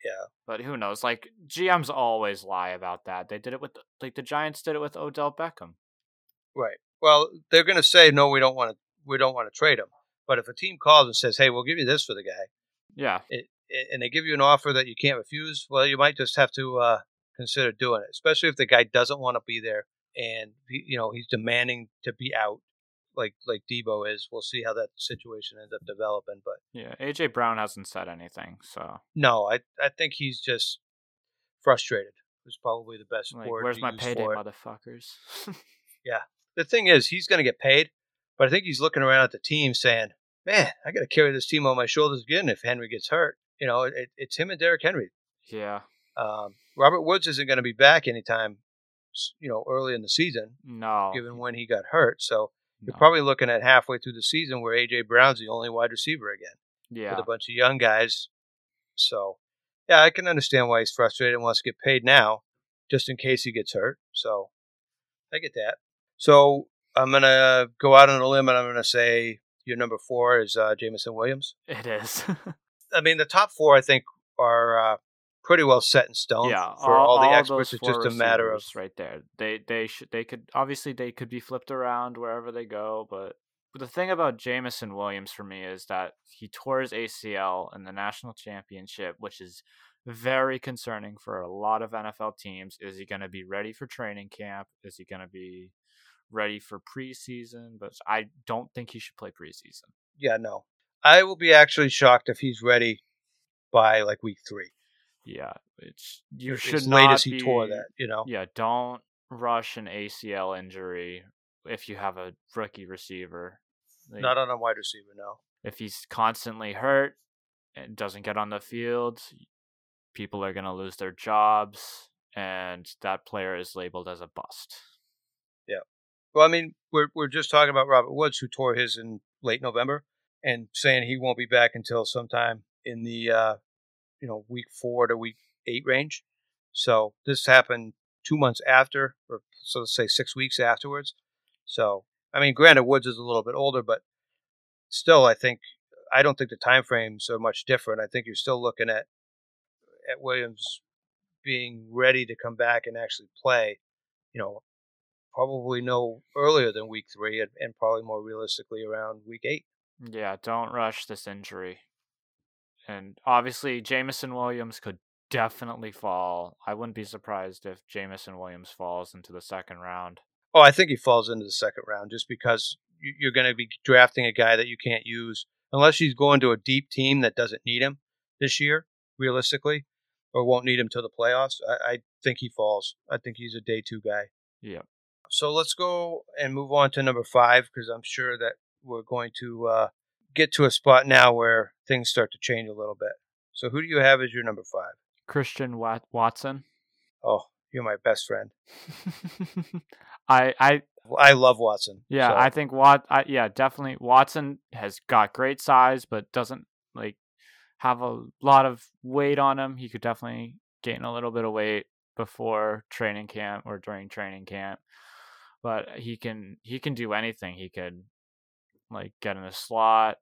yeah, But who knows? Like GMs always lie about that. They did it with like the Giants did it with Odell Beckham. right. Well, they're going to say no, we don't want to we don't want to trade him. But if a team calls and says, "Hey, we'll give you this for the guy," Yeah, it, it- and they give you an offer that you can't refuse, well, you might just have to uh, consider doing it. Especially if the guy doesn't want to be there and he, you know he's demanding to be out. Like like Deebo is. We'll see how that situation ends up developing. But Yeah, AJ Brown hasn't said anything, so no, I I think he's just frustrated. Is probably the best like, word. where's my payday, motherfuckers? the thing is, he's going to get paid, but I think he's looking around at the team saying, "Man, I got to carry this team on my shoulders again if Henry gets hurt." You know, it, it's him and Derrick Henry. yeah, Um, Robert Woods isn't going to be back anytime, you know, early in the season, no, given when he got hurt. So you're probably looking at halfway through the season where AJ Brown's the only wide receiver again yeah, with a bunch of young guys. So, yeah, I can understand why he's frustrated and wants to get paid now, just in case he gets hurt. So, I get that. So, I'm gonna go out on a limb and I'm gonna say your number four is uh, Jameson Williams. it is. I mean, the top four I think are uh, pretty well set in stone yeah, for all, the those experts. It's just a matter of right there. They they should they could obviously they could be flipped around wherever they go, but but the thing about Jameson Williams for me is that he tore his ACL in the national championship, which is very concerning for a lot of NFL teams. Is he going to be ready for training camp? Is he going to be ready for preseason? But I don't think he should play preseason. yeah, no. I will be actually shocked if he's ready by like week three. Yeah, it's you as should not as he tore that, you know. Yeah, don't rush an ACL injury if you have a rookie receiver. Like, Not on a wide receiver, no. if he's constantly hurt and doesn't get on the field, people are going to lose their jobs and that player is labeled as a bust. Yeah. Well, I mean, we're we're just talking about Robert Woods, who tore his in late November, and saying he won't be back until sometime in the uh, you know week four to week eight range. So this happened two months after, or so let's say six weeks afterwards. So I mean, granted, Woods is a little bit older, but still, I think I don't think the time frames are much different. I think you're still looking at at Williams being ready to come back and actually play. You know, probably no earlier than week three, and, and probably more realistically around week eight. Yeah, don't rush this injury. And obviously, Jameson Williams could definitely fall. I wouldn't be surprised if Jameson Williams falls into the second round. Oh, I think he falls into the second round just because you- you're going to be drafting a guy that you can't use unless he's going to a deep team that doesn't need him this year, realistically, or won't need him till the playoffs. I, I think he falls. I think he's a day two guy. Yep. So let's go and move on to number five because I'm sure that we're going to uh, get to a spot now where things start to change a little bit. So who do you have as your number five? Christian Wat- Watson. Oh, you're my best friend. I I I love Watson. Yeah, so- I think Wat. I, yeah, definitely. Watson has got great size, but doesn't like have a lot of weight on him. He could definitely gain a little bit of weight before training camp or during training camp. But he can he can do anything. He could like get in a slot,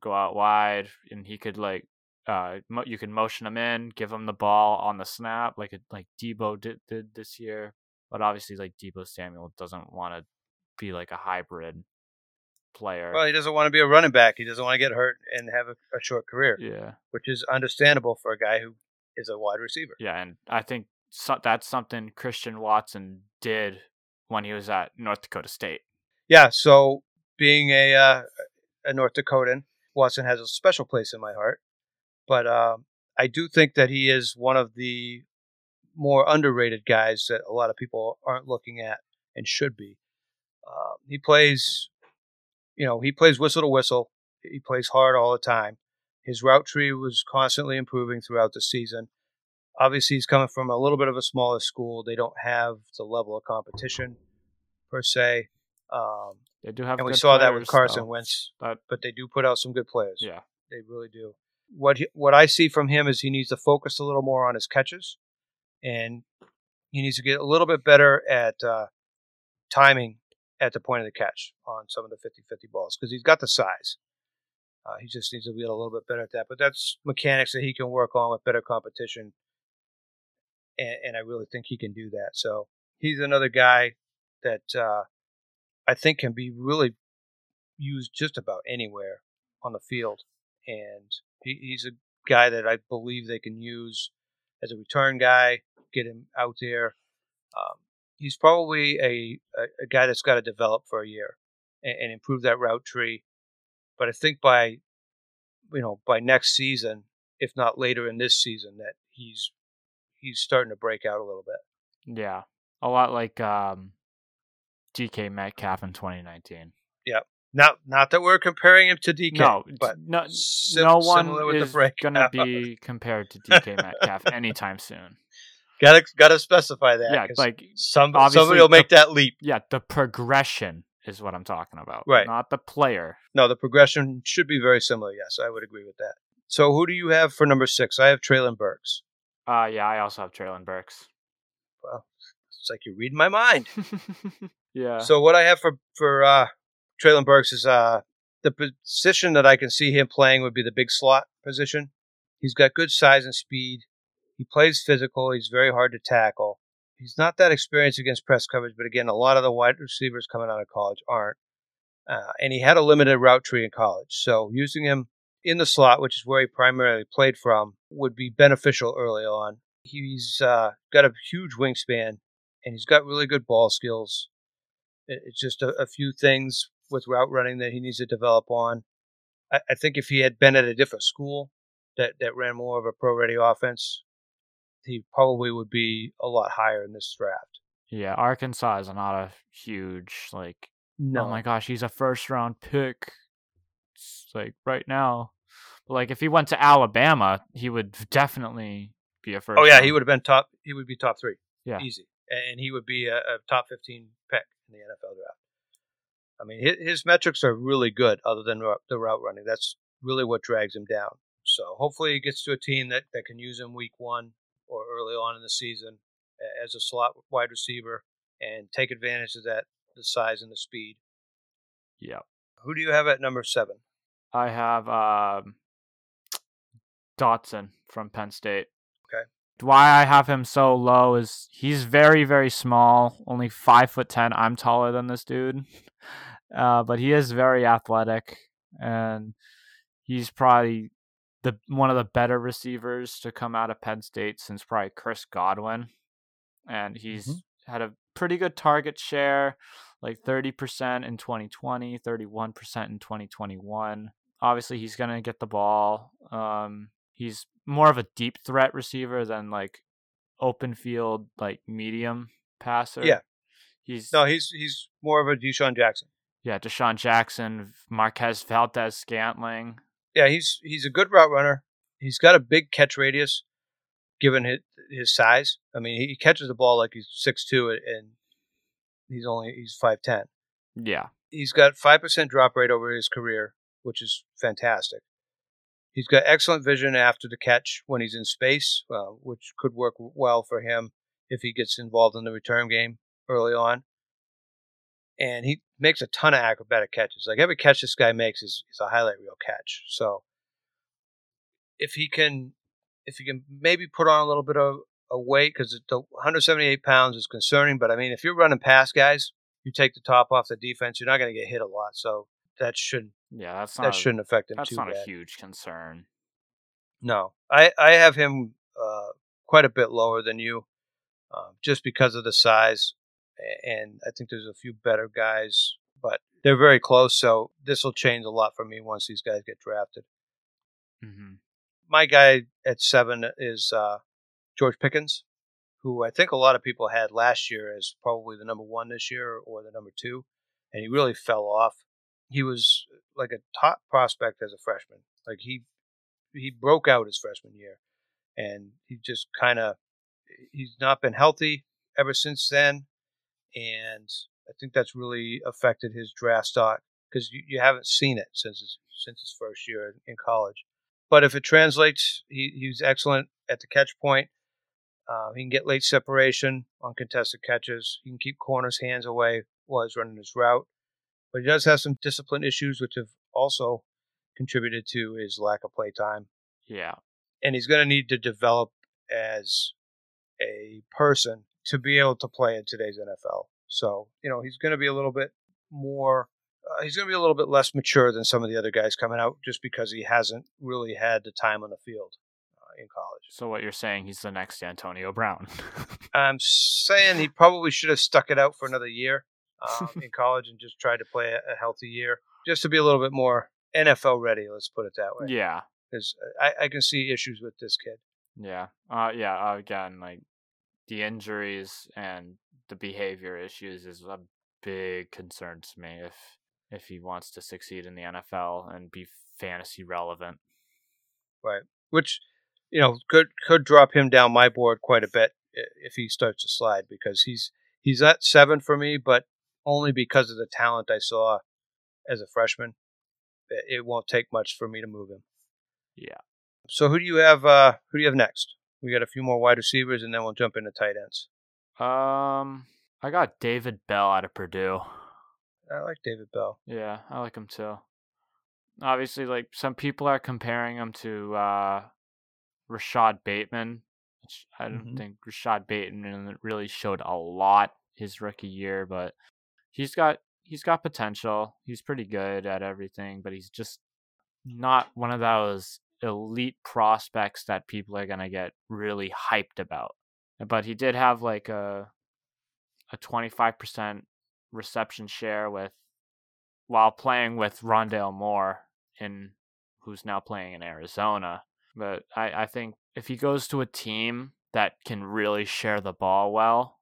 go out wide, and he could like uh mo- you can motion him in, give him the ball on the snap like it like Deebo did, did this year. But obviously, like Deebo Samuel doesn't want to be like a hybrid player. Well, he doesn't want to be a running back. He doesn't want to get hurt and have a, a short career, yeah, which is understandable for a guy who is a wide receiver. yeah, and I think so, that's something Christian Watson did when he was at North Dakota State. Yeah. So being a uh, a North Dakotan, Watson has a special place in my heart. But um, I do think that he is one of the more underrated guys that a lot of people aren't looking at and should be. Um, he plays, you know, he plays whistle to whistle. He plays hard all the time. His route tree was constantly improving throughout the season. Obviously, he's coming from a little bit of a smaller school. They don't have the level of competition per se. Um, They do have, and we saw that with Carson though. Wentz, But but they do put out some good players. yeah, They really do. What he, what I see from him is he needs to focus a little more on his catches, and he needs to get a little bit better at uh, timing at the point of the catch on some of the 50-50 balls because he's got the size. Uh, he just needs to get a little bit better at that. But that's mechanics that he can work on with better competition, and, and I really think he can do that. So he's another guy that uh, I think can be really used just about anywhere on the field, and he, he's a guy that I believe they can use as a return guy, get him out there. Um, he's probably a, a, a guy that's got to develop for a year and, and improve that route tree. But I think by you know by next season, if not later in this season, that he's he's starting to break out a little bit. Yeah, a lot like um, DK Metcalf in 2019. Yep. Not not that we're comparing him to DK, no, but no, sim- no one with the is gonna be compared to DK Metcalf anytime soon. gotta gotta specify that. Yeah, like some somebody will the- make that leap. yeah, the progression is what I'm talking about, Right. Not the player. No, the progression should be very similar. Yes, I would agree with that. So who do you have for number six? I have Treylon Burks. Uh, yeah, I also have Treylon Burks. Well, it's like you're reading my mind. yeah. So what I have for for uh, Treylon Burks is uh, the position that I can see him playing would be the big slot position. He's got good size and speed. He plays physical. He's very hard to tackle. He's not that experienced against press coverage, but again, a lot of the wide receivers coming out of college aren't. Uh, and he had a limited route tree in college, so using him in the slot, which is where he primarily played from, would be beneficial early on. He's uh, got a huge wingspan, and he's got really good ball skills. It- It's just a, a few things with route running that he needs to develop on. I, I think if he had been at a different school that, that ran more of a pro ready offense, he probably would be a lot higher in this draft. yeah, Arkansas is not a huge like. No, Oh my gosh, he's a first round pick. It's like right now, but like if he went to Alabama, he would definitely be a oh first. oh yeah, round- he would have been top. He would be top three. Yeah. easy, and he would be a, a top fifteen in the NFL draft. I mean, his, his metrics are really good, other than the route running. That's really what drags him down. So hopefully, he gets to a team that, that can use him week one or early on in the season as a slot wide receiver and take advantage of that the size and the speed. Yeah, Who do you have at number seven? I have um, Dotson from Penn State. Okay. Why I have him so low is he's very very small, only five foot ten. I'm taller than this dude, uh, but he is very athletic, and he's probably the one of the better receivers to come out of Penn State since probably Chris Godwin, and he's Mhm. had a pretty good target share, like thirty percent in 2020, 31 percent in 2021. Obviously, he's gonna get the ball. Um, he's more of a deep threat receiver than like open field, like medium passer. Yeah. he's No, he's he's more of a DeSean Jackson. yeah, DeSean Jackson, Marquez Valdes-Scantling. Yeah, he's he's a good route runner. He's got a big catch radius, given his, his size. I mean, he catches the ball like he's six two, and he's only he's five ten. Yeah, He's got five percent drop rate over his career, which is fantastic. He's got excellent vision after the catch when he's in space, uh, which could work well for him if he gets involved in the return game early on. And he makes a ton of acrobatic catches. Like every catch this guy makes is, is a highlight reel catch. So if he can, if he can maybe put on a little bit of a weight because the 178 pounds is concerning. But I mean, if you're running past guys, you take the top off the defense, you're not going to get hit a lot. So that should yeah, that's not that a, shouldn't affect him too. that's not bad. a huge concern. No, I I have him uh, quite a bit lower than you, um, just because of the size, and I think there's a few better guys, but they're very close. So this will change a lot for me once these guys get drafted. hmm My guy at seven is uh, George Pickens, who I think a lot of people had last year as probably the number one this year or the number two, and he really fell off. He was like a top prospect as a freshman. Like he he broke out his freshman year, and he just kind of he's not been healthy ever since then, and I think that's really affected his draft stock because you, you haven't seen it since his, since his first year in college. But if it translates, he, he's excellent at the catch point. Uh, he can get late separation on contested catches. He can keep corners' hands away while he's running his route. But he does have some discipline issues, which have also contributed to his lack of play time. Yeah, And he's going to need to develop as a person to be able to play in today's NFL. So, you know, he's going to be a little bit more, uh, he's going to be a little bit less mature than some of the other guys coming out just because he hasn't really had the time on the field uh, in college. so what you're saying? He's the next Antonio Brown. I'm saying he probably should have stuck it out for another year. Um, in college and just tried to play a, a healthy year, just to be a little bit more NFL ready. Let's put it that way. Yeah. Because I, I can see issues with this kid. Yeah. Uh yeah, uh, again, like the injuries and the behavior issues is a big concern to me if if he wants to succeed in the NFL and be fantasy relevant. Right. Which, you know, could could drop him down my board quite a bit if he starts to slide because he's he's at seven for me, but only because of the talent I saw as a freshman. It won't take much for me to move him. Yeah. So who do you have? Uh, who do you have next? We got a few more wide receivers, and then we'll jump into tight ends. Um I got David Bell out of Purdue. I like David Bell. Yeah, I like him too. Obviously, like some people are comparing him to uh, Rashod Bateman. Which I don't Mhm. think Rashod Bateman really showed a lot his rookie year, but he's got he's got potential. He's pretty good at everything, but he's just not one of those elite prospects that people are gonna get really hyped about. But he did have like a a twenty five percent reception share with while playing with Rondale Moore in who's now playing in Arizona. But I, I think if he goes to a team that can really share the ball well,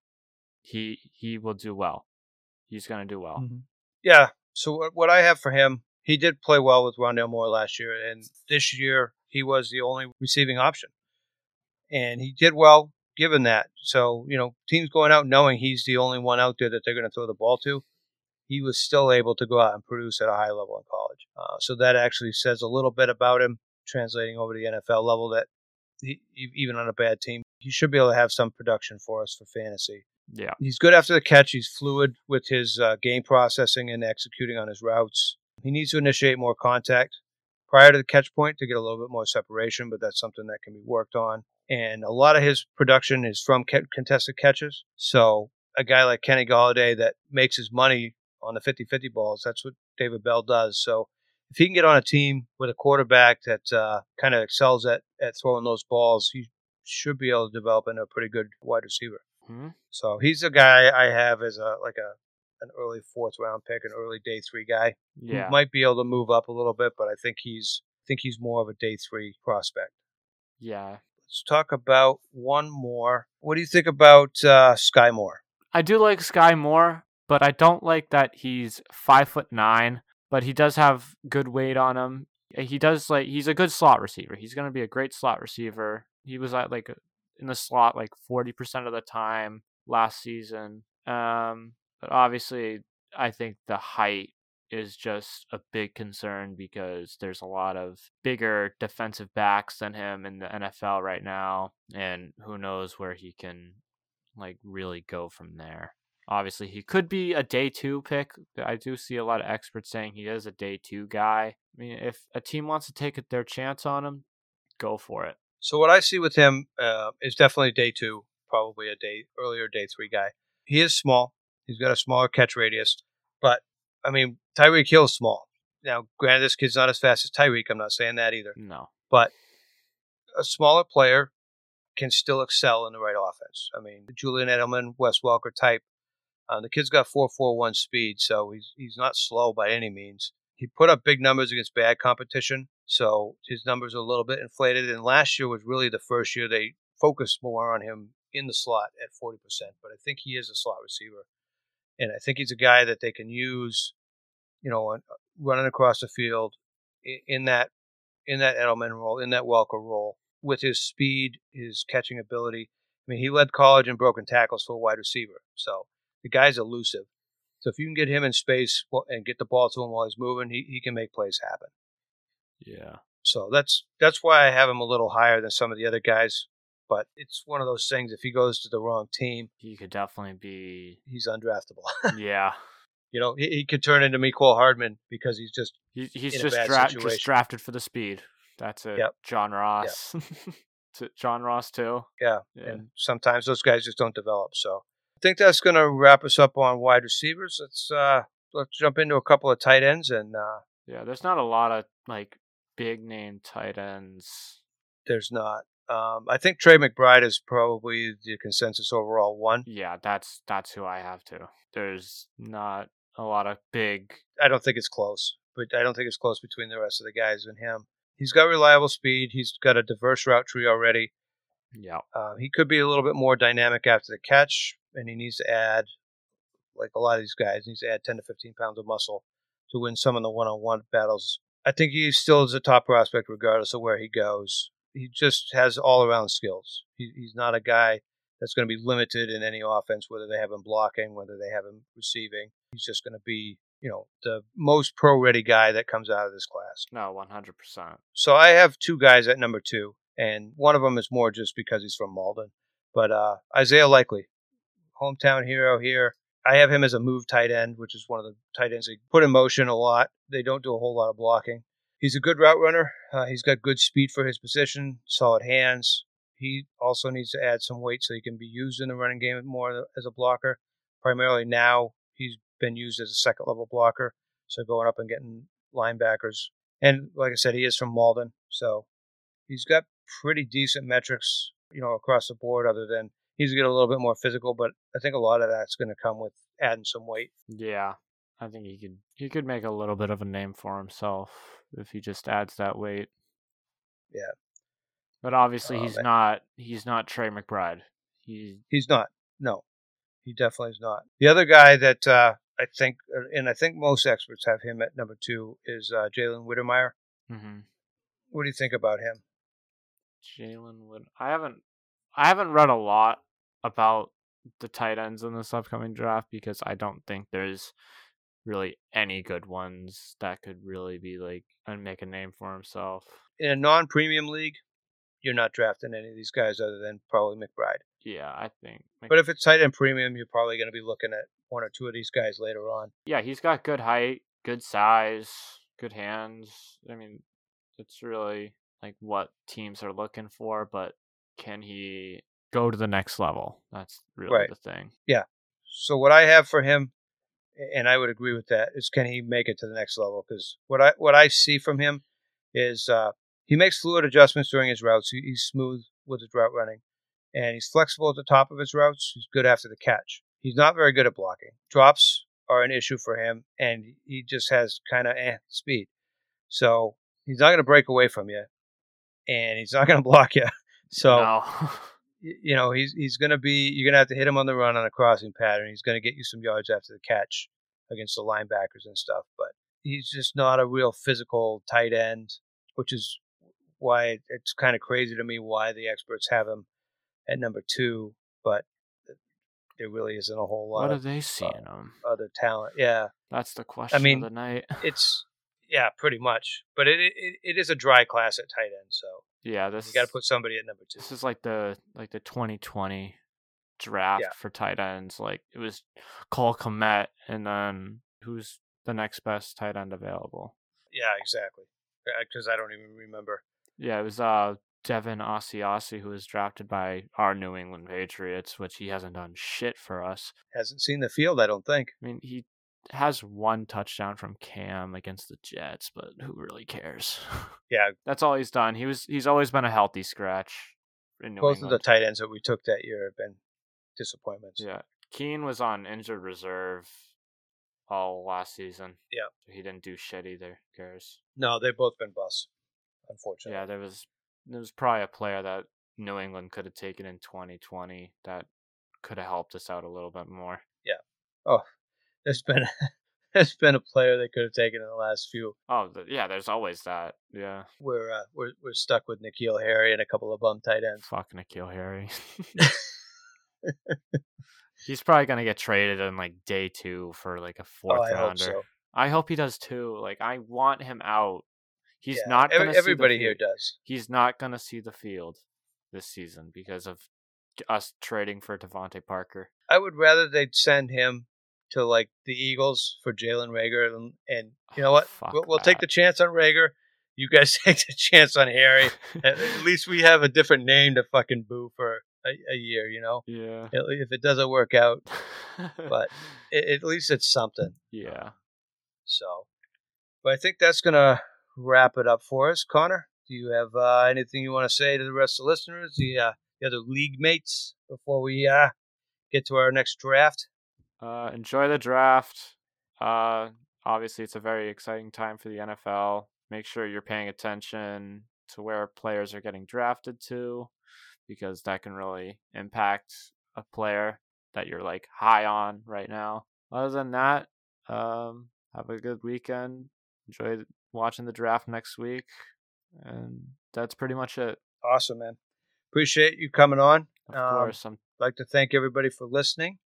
he he will do well. He's gonna do well. Yeah. So what, I have for him, he did play well with Rondale Moore last year, and this year he was the only receiving option, and he did well given that. So you know, teams going out knowing he's the only one out there that they're going to throw the ball to, he was still able to go out and produce at a high level in college. Uh, so that actually says a little bit about him translating over to the NFL level. That he, even on a bad team, he should be able to have some production for us for fantasy Yeah. he's good after the catch. He's fluid with his uh, game processing and executing on his routes. He needs to initiate more contact prior to the catch point to get a little bit more separation, but that's something that can be worked on. And a lot of his production is from contested catches. So a guy like Kenny Golladay that makes his money on the 50-50 balls, that's what David Bell does. So if he can get on a team with a quarterback that uh, kind of excels at, at throwing those balls, he should be able to develop into a pretty good wide receiver. Hmm? So he's a guy I have as a like a an early fourth round pick, an early day three guy. Yeah. might be able to move up a little bit, but I think he's I think he's more of a day three prospect. Yeah. Let's talk about one more. What do you think about uh, Sky Moore? I do like Sky Moore, but I don't like that he's five foot nine, but he does have good weight on him. He does like he's a good slot receiver. He's gonna be a great slot receiver. He was at like in the slot like forty percent of the time last season. Um, but obviously, I think the height is just a big concern because there's a lot of bigger defensive backs than him in the NFL right now, and who knows where he can like really go from there. Obviously, he could be a day two pick. I do see a lot of experts saying he is a day two guy. I mean, if a team wants to take their chance on him, go for it. So what I see with him uh, is definitely day two, probably a day earlier day three guy. He is small. He's got a smaller catch radius, but I mean Tyreek Hill's small. Now, granted, this kid's not as fast as Tyreek. I'm not saying that either. No. but a smaller player can still excel in the right offense. I mean, Julian Edelman, Wes Welker type. Uh, the kid's got 4.41 speed, so he's he's not slow by any means. He put up big numbers against bad competition, so his numbers are a little bit inflated. And last year was really the first year they focused more on him in the slot at 40%. But I think he is a slot receiver, and I think he's a guy that they can use, you know, uh, running across the field in that in that Edelman role, in that Welker role, with his speed, his catching ability. I mean, he led college in broken tackles for a wide receiver. So the guy's elusive. So if you can get him in space and get the ball to him while he's moving, he, he can make plays happen. Yeah. So that's that's why I have him a little higher than some of the other guys. But it's one of those things. If he goes to the wrong team, He could definitely be. he's undraftable. yeah. you know, he, he could turn into Mecole Hardman because he's just He, he's just, dra- just drafted for the speed. That's it. Yep. John Ross. To John Ross too. Yeah, Yeah. and sometimes those guys just don't develop. So I think that's going to wrap us up on wide receivers. Let's uh let's jump into a couple of tight ends, and uh, Yeah. There's not a lot of like big name tight ends. there's not. Um, I think Trey McBride is probably the consensus overall one. Yeah, that's that's who I have too. There's not a lot of big. I don't think it's close, but I don't think it's close between the rest of the guys and him. He's got reliable speed. He's got a diverse route tree already. Yeah, Uh, he could be a little bit more dynamic after the catch, and he needs to add, like a lot of these guys, he needs to add 10 to 15 pounds of muscle to win some of the one-on-one battles. I think he still is a top prospect regardless of where he goes. He just has all-around skills. He, he's not a guy that's going to be limited in any offense, whether they have him blocking, whether they have him receiving. He's just going to be, you know, the most pro-ready guy that comes out of this class. no, one hundred percent. So I have two guys at number two, and one of them is more just because he's from Malden. But uh, Isaiah Likely, hometown hero here. I have him as a move tight end, which is one of the tight ends they put in motion a lot. They don't do a whole lot of blocking. He's a good route runner. Uh, he's got good speed for his position, solid hands. He also needs to add some weight so he can be used in the running game more as a blocker. Primarily now, he's been used as a second level blocker, so going up and getting linebackers. And like I said, he is from Malden, so he's got pretty decent metrics, you know, across the board. Other than he's get a little bit more physical, but I think a lot of that's going to come with adding some weight. Yeah, I think he could he could make a little bit of a name for himself if he just adds that weight. Yeah. But obviously Oh, he's man. not he's not Trey McBride. He He's not. No, he definitely is not. The other guy that uh, I think, and I think most experts have him at number two, is uh, Jalen Wydermyer. mhm. What do you think about him? Jalen Wood. I haven't I haven't read a lot about the tight ends in this upcoming draft because I don't think there's really any good ones that could really be like and make a name for himself. In a non-premium league, you're not drafting any of these guys other than probably McBride. Yeah, I think. But if it's tight end premium, you're probably going to be looking at one or two of these guys later on. yeah, he's got good height, good size, good hands. I mean, it's really like what teams are looking for, but can he go to the next level? That's really Right. the thing. Yeah. So what I have for him, and I would agree with that, is can he make it to the next level? Because what I what I see from him is uh, he makes fluid adjustments during his routes. He, he's smooth with his route running, and he's flexible at the top of his routes. He's good after the catch. He's not very good at blocking. Drops are an issue for him, and he just has kind of eh, speed. So he's not going to break away from you, and he's not going to block you. So no. you know he's he's going to be you're going to have to hit him on the run on a crossing pattern. He's going to get you some yards after the catch against the linebackers and stuff, but he's just not a real physical tight end, which is why it's kind of crazy to me why the experts have him at number two, but there really isn't a whole lot what of they uh, see in him? other talent. Yeah, That's the question I mean, of the night. it's yeah, pretty much, but it it, it is a dry class at tight end, so yeah, this you got to put somebody at number two. this is like the like the 2020 draft Yeah. for tight ends. Like it was Cole Kmet, and then who's the next best tight end available? Yeah, exactly. Because I don't even remember. Yeah, it was uh Devin Asiasi who was drafted by our New England Patriots, which he hasn't done shit for us. Hasn't seen the field, I don't think. I mean, he has one touchdown from Cam against the Jets, but who really cares? Yeah, That's all he's done. He was he's always been a healthy scratch in New both of the tight ends that we took that year have been disappointments. Yeah, Keene was on injured reserve all last season. Yeah. so he didn't do shit either. Who cares? No, they've both been busts, unfortunately. Yeah, there was there was probably a player that New England could have taken in 2020 that could have helped us out a little bit more. Oh, There's been there's been a player they could have taken in the last few. Oh, yeah, there's always that. Yeah, We're uh, we're we're stuck with N'Keal Harry and a couple of bum tight ends. fucking N'Keal Harry. He's probably gonna get traded in like day two for like a fourth Oh, I hope rounder. so. I hope he does too. Like I want him out. He's Yeah, not every- gonna see the everybody here field. does. He's not gonna see the field this season because of us trading for DeVante Parker. I would rather they'd send him to like the Eagles for Jalen Reagor, and, and you know Oh, what? fuck We'll, we'll take the chance on Reagor. You guys take the chance on Harry. at, at least we have a different name to fucking boo for a, a year. You know, yeah. At if it doesn't work out, but a- at least it's something. yeah. So, but I think that's gonna wrap it up for us. Connor, do you have uh, anything you want to say to the rest of the listeners, the, uh, the other league mates, before we uh, get to our next draft? Uh, enjoy the draft. Uh, obviously, it's a very exciting time for the NFL. Make sure you're paying attention to where players are getting drafted to, because that can really impact a player that you're like high on right now. Other than that, um, have a good weekend. Enjoy watching the draft next week, and that's pretty much it. Awesome, man. Appreciate you coming on. Of Um, course, I'm like to thank everybody for listening,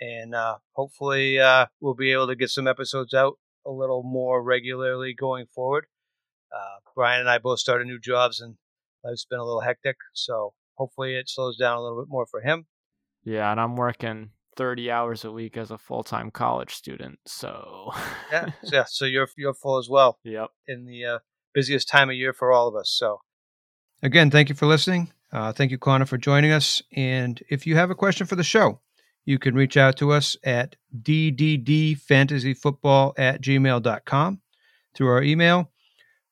and uh, hopefully uh, we'll be able to get some episodes out a little more regularly going forward. Uh, Brian and I both started new jobs, and life's been a little hectic, so hopefully it slows down a little bit more for him. yeah, and I'm working 30 hours a week as a full time college student. So Yeah, so, yeah. So you're you're full as well yep. in the uh, busiest time of year for all of us. So again, thank you for listening. Uh, thank you, Connor, for joining us. And if you have a question for the show, you can reach out to us at dddfantasyfootball at gmail.com through our email,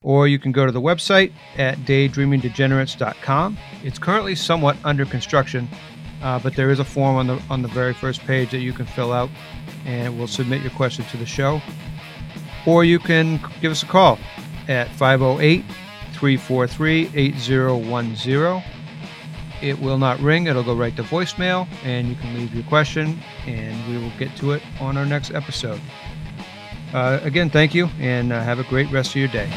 or you can go to the website at daydreamingdegenerates.com. It's currently somewhat under construction, uh, but there is a form on the on the very first page that you can fill out, and we'll submit your question to the show. Or you can give us a call at 508 343 8010. It will not ring, it'll go right to voicemail, and you can leave your question, and we will get to it on our next episode. Uh, again, thank you, and uh, have a great rest of your day.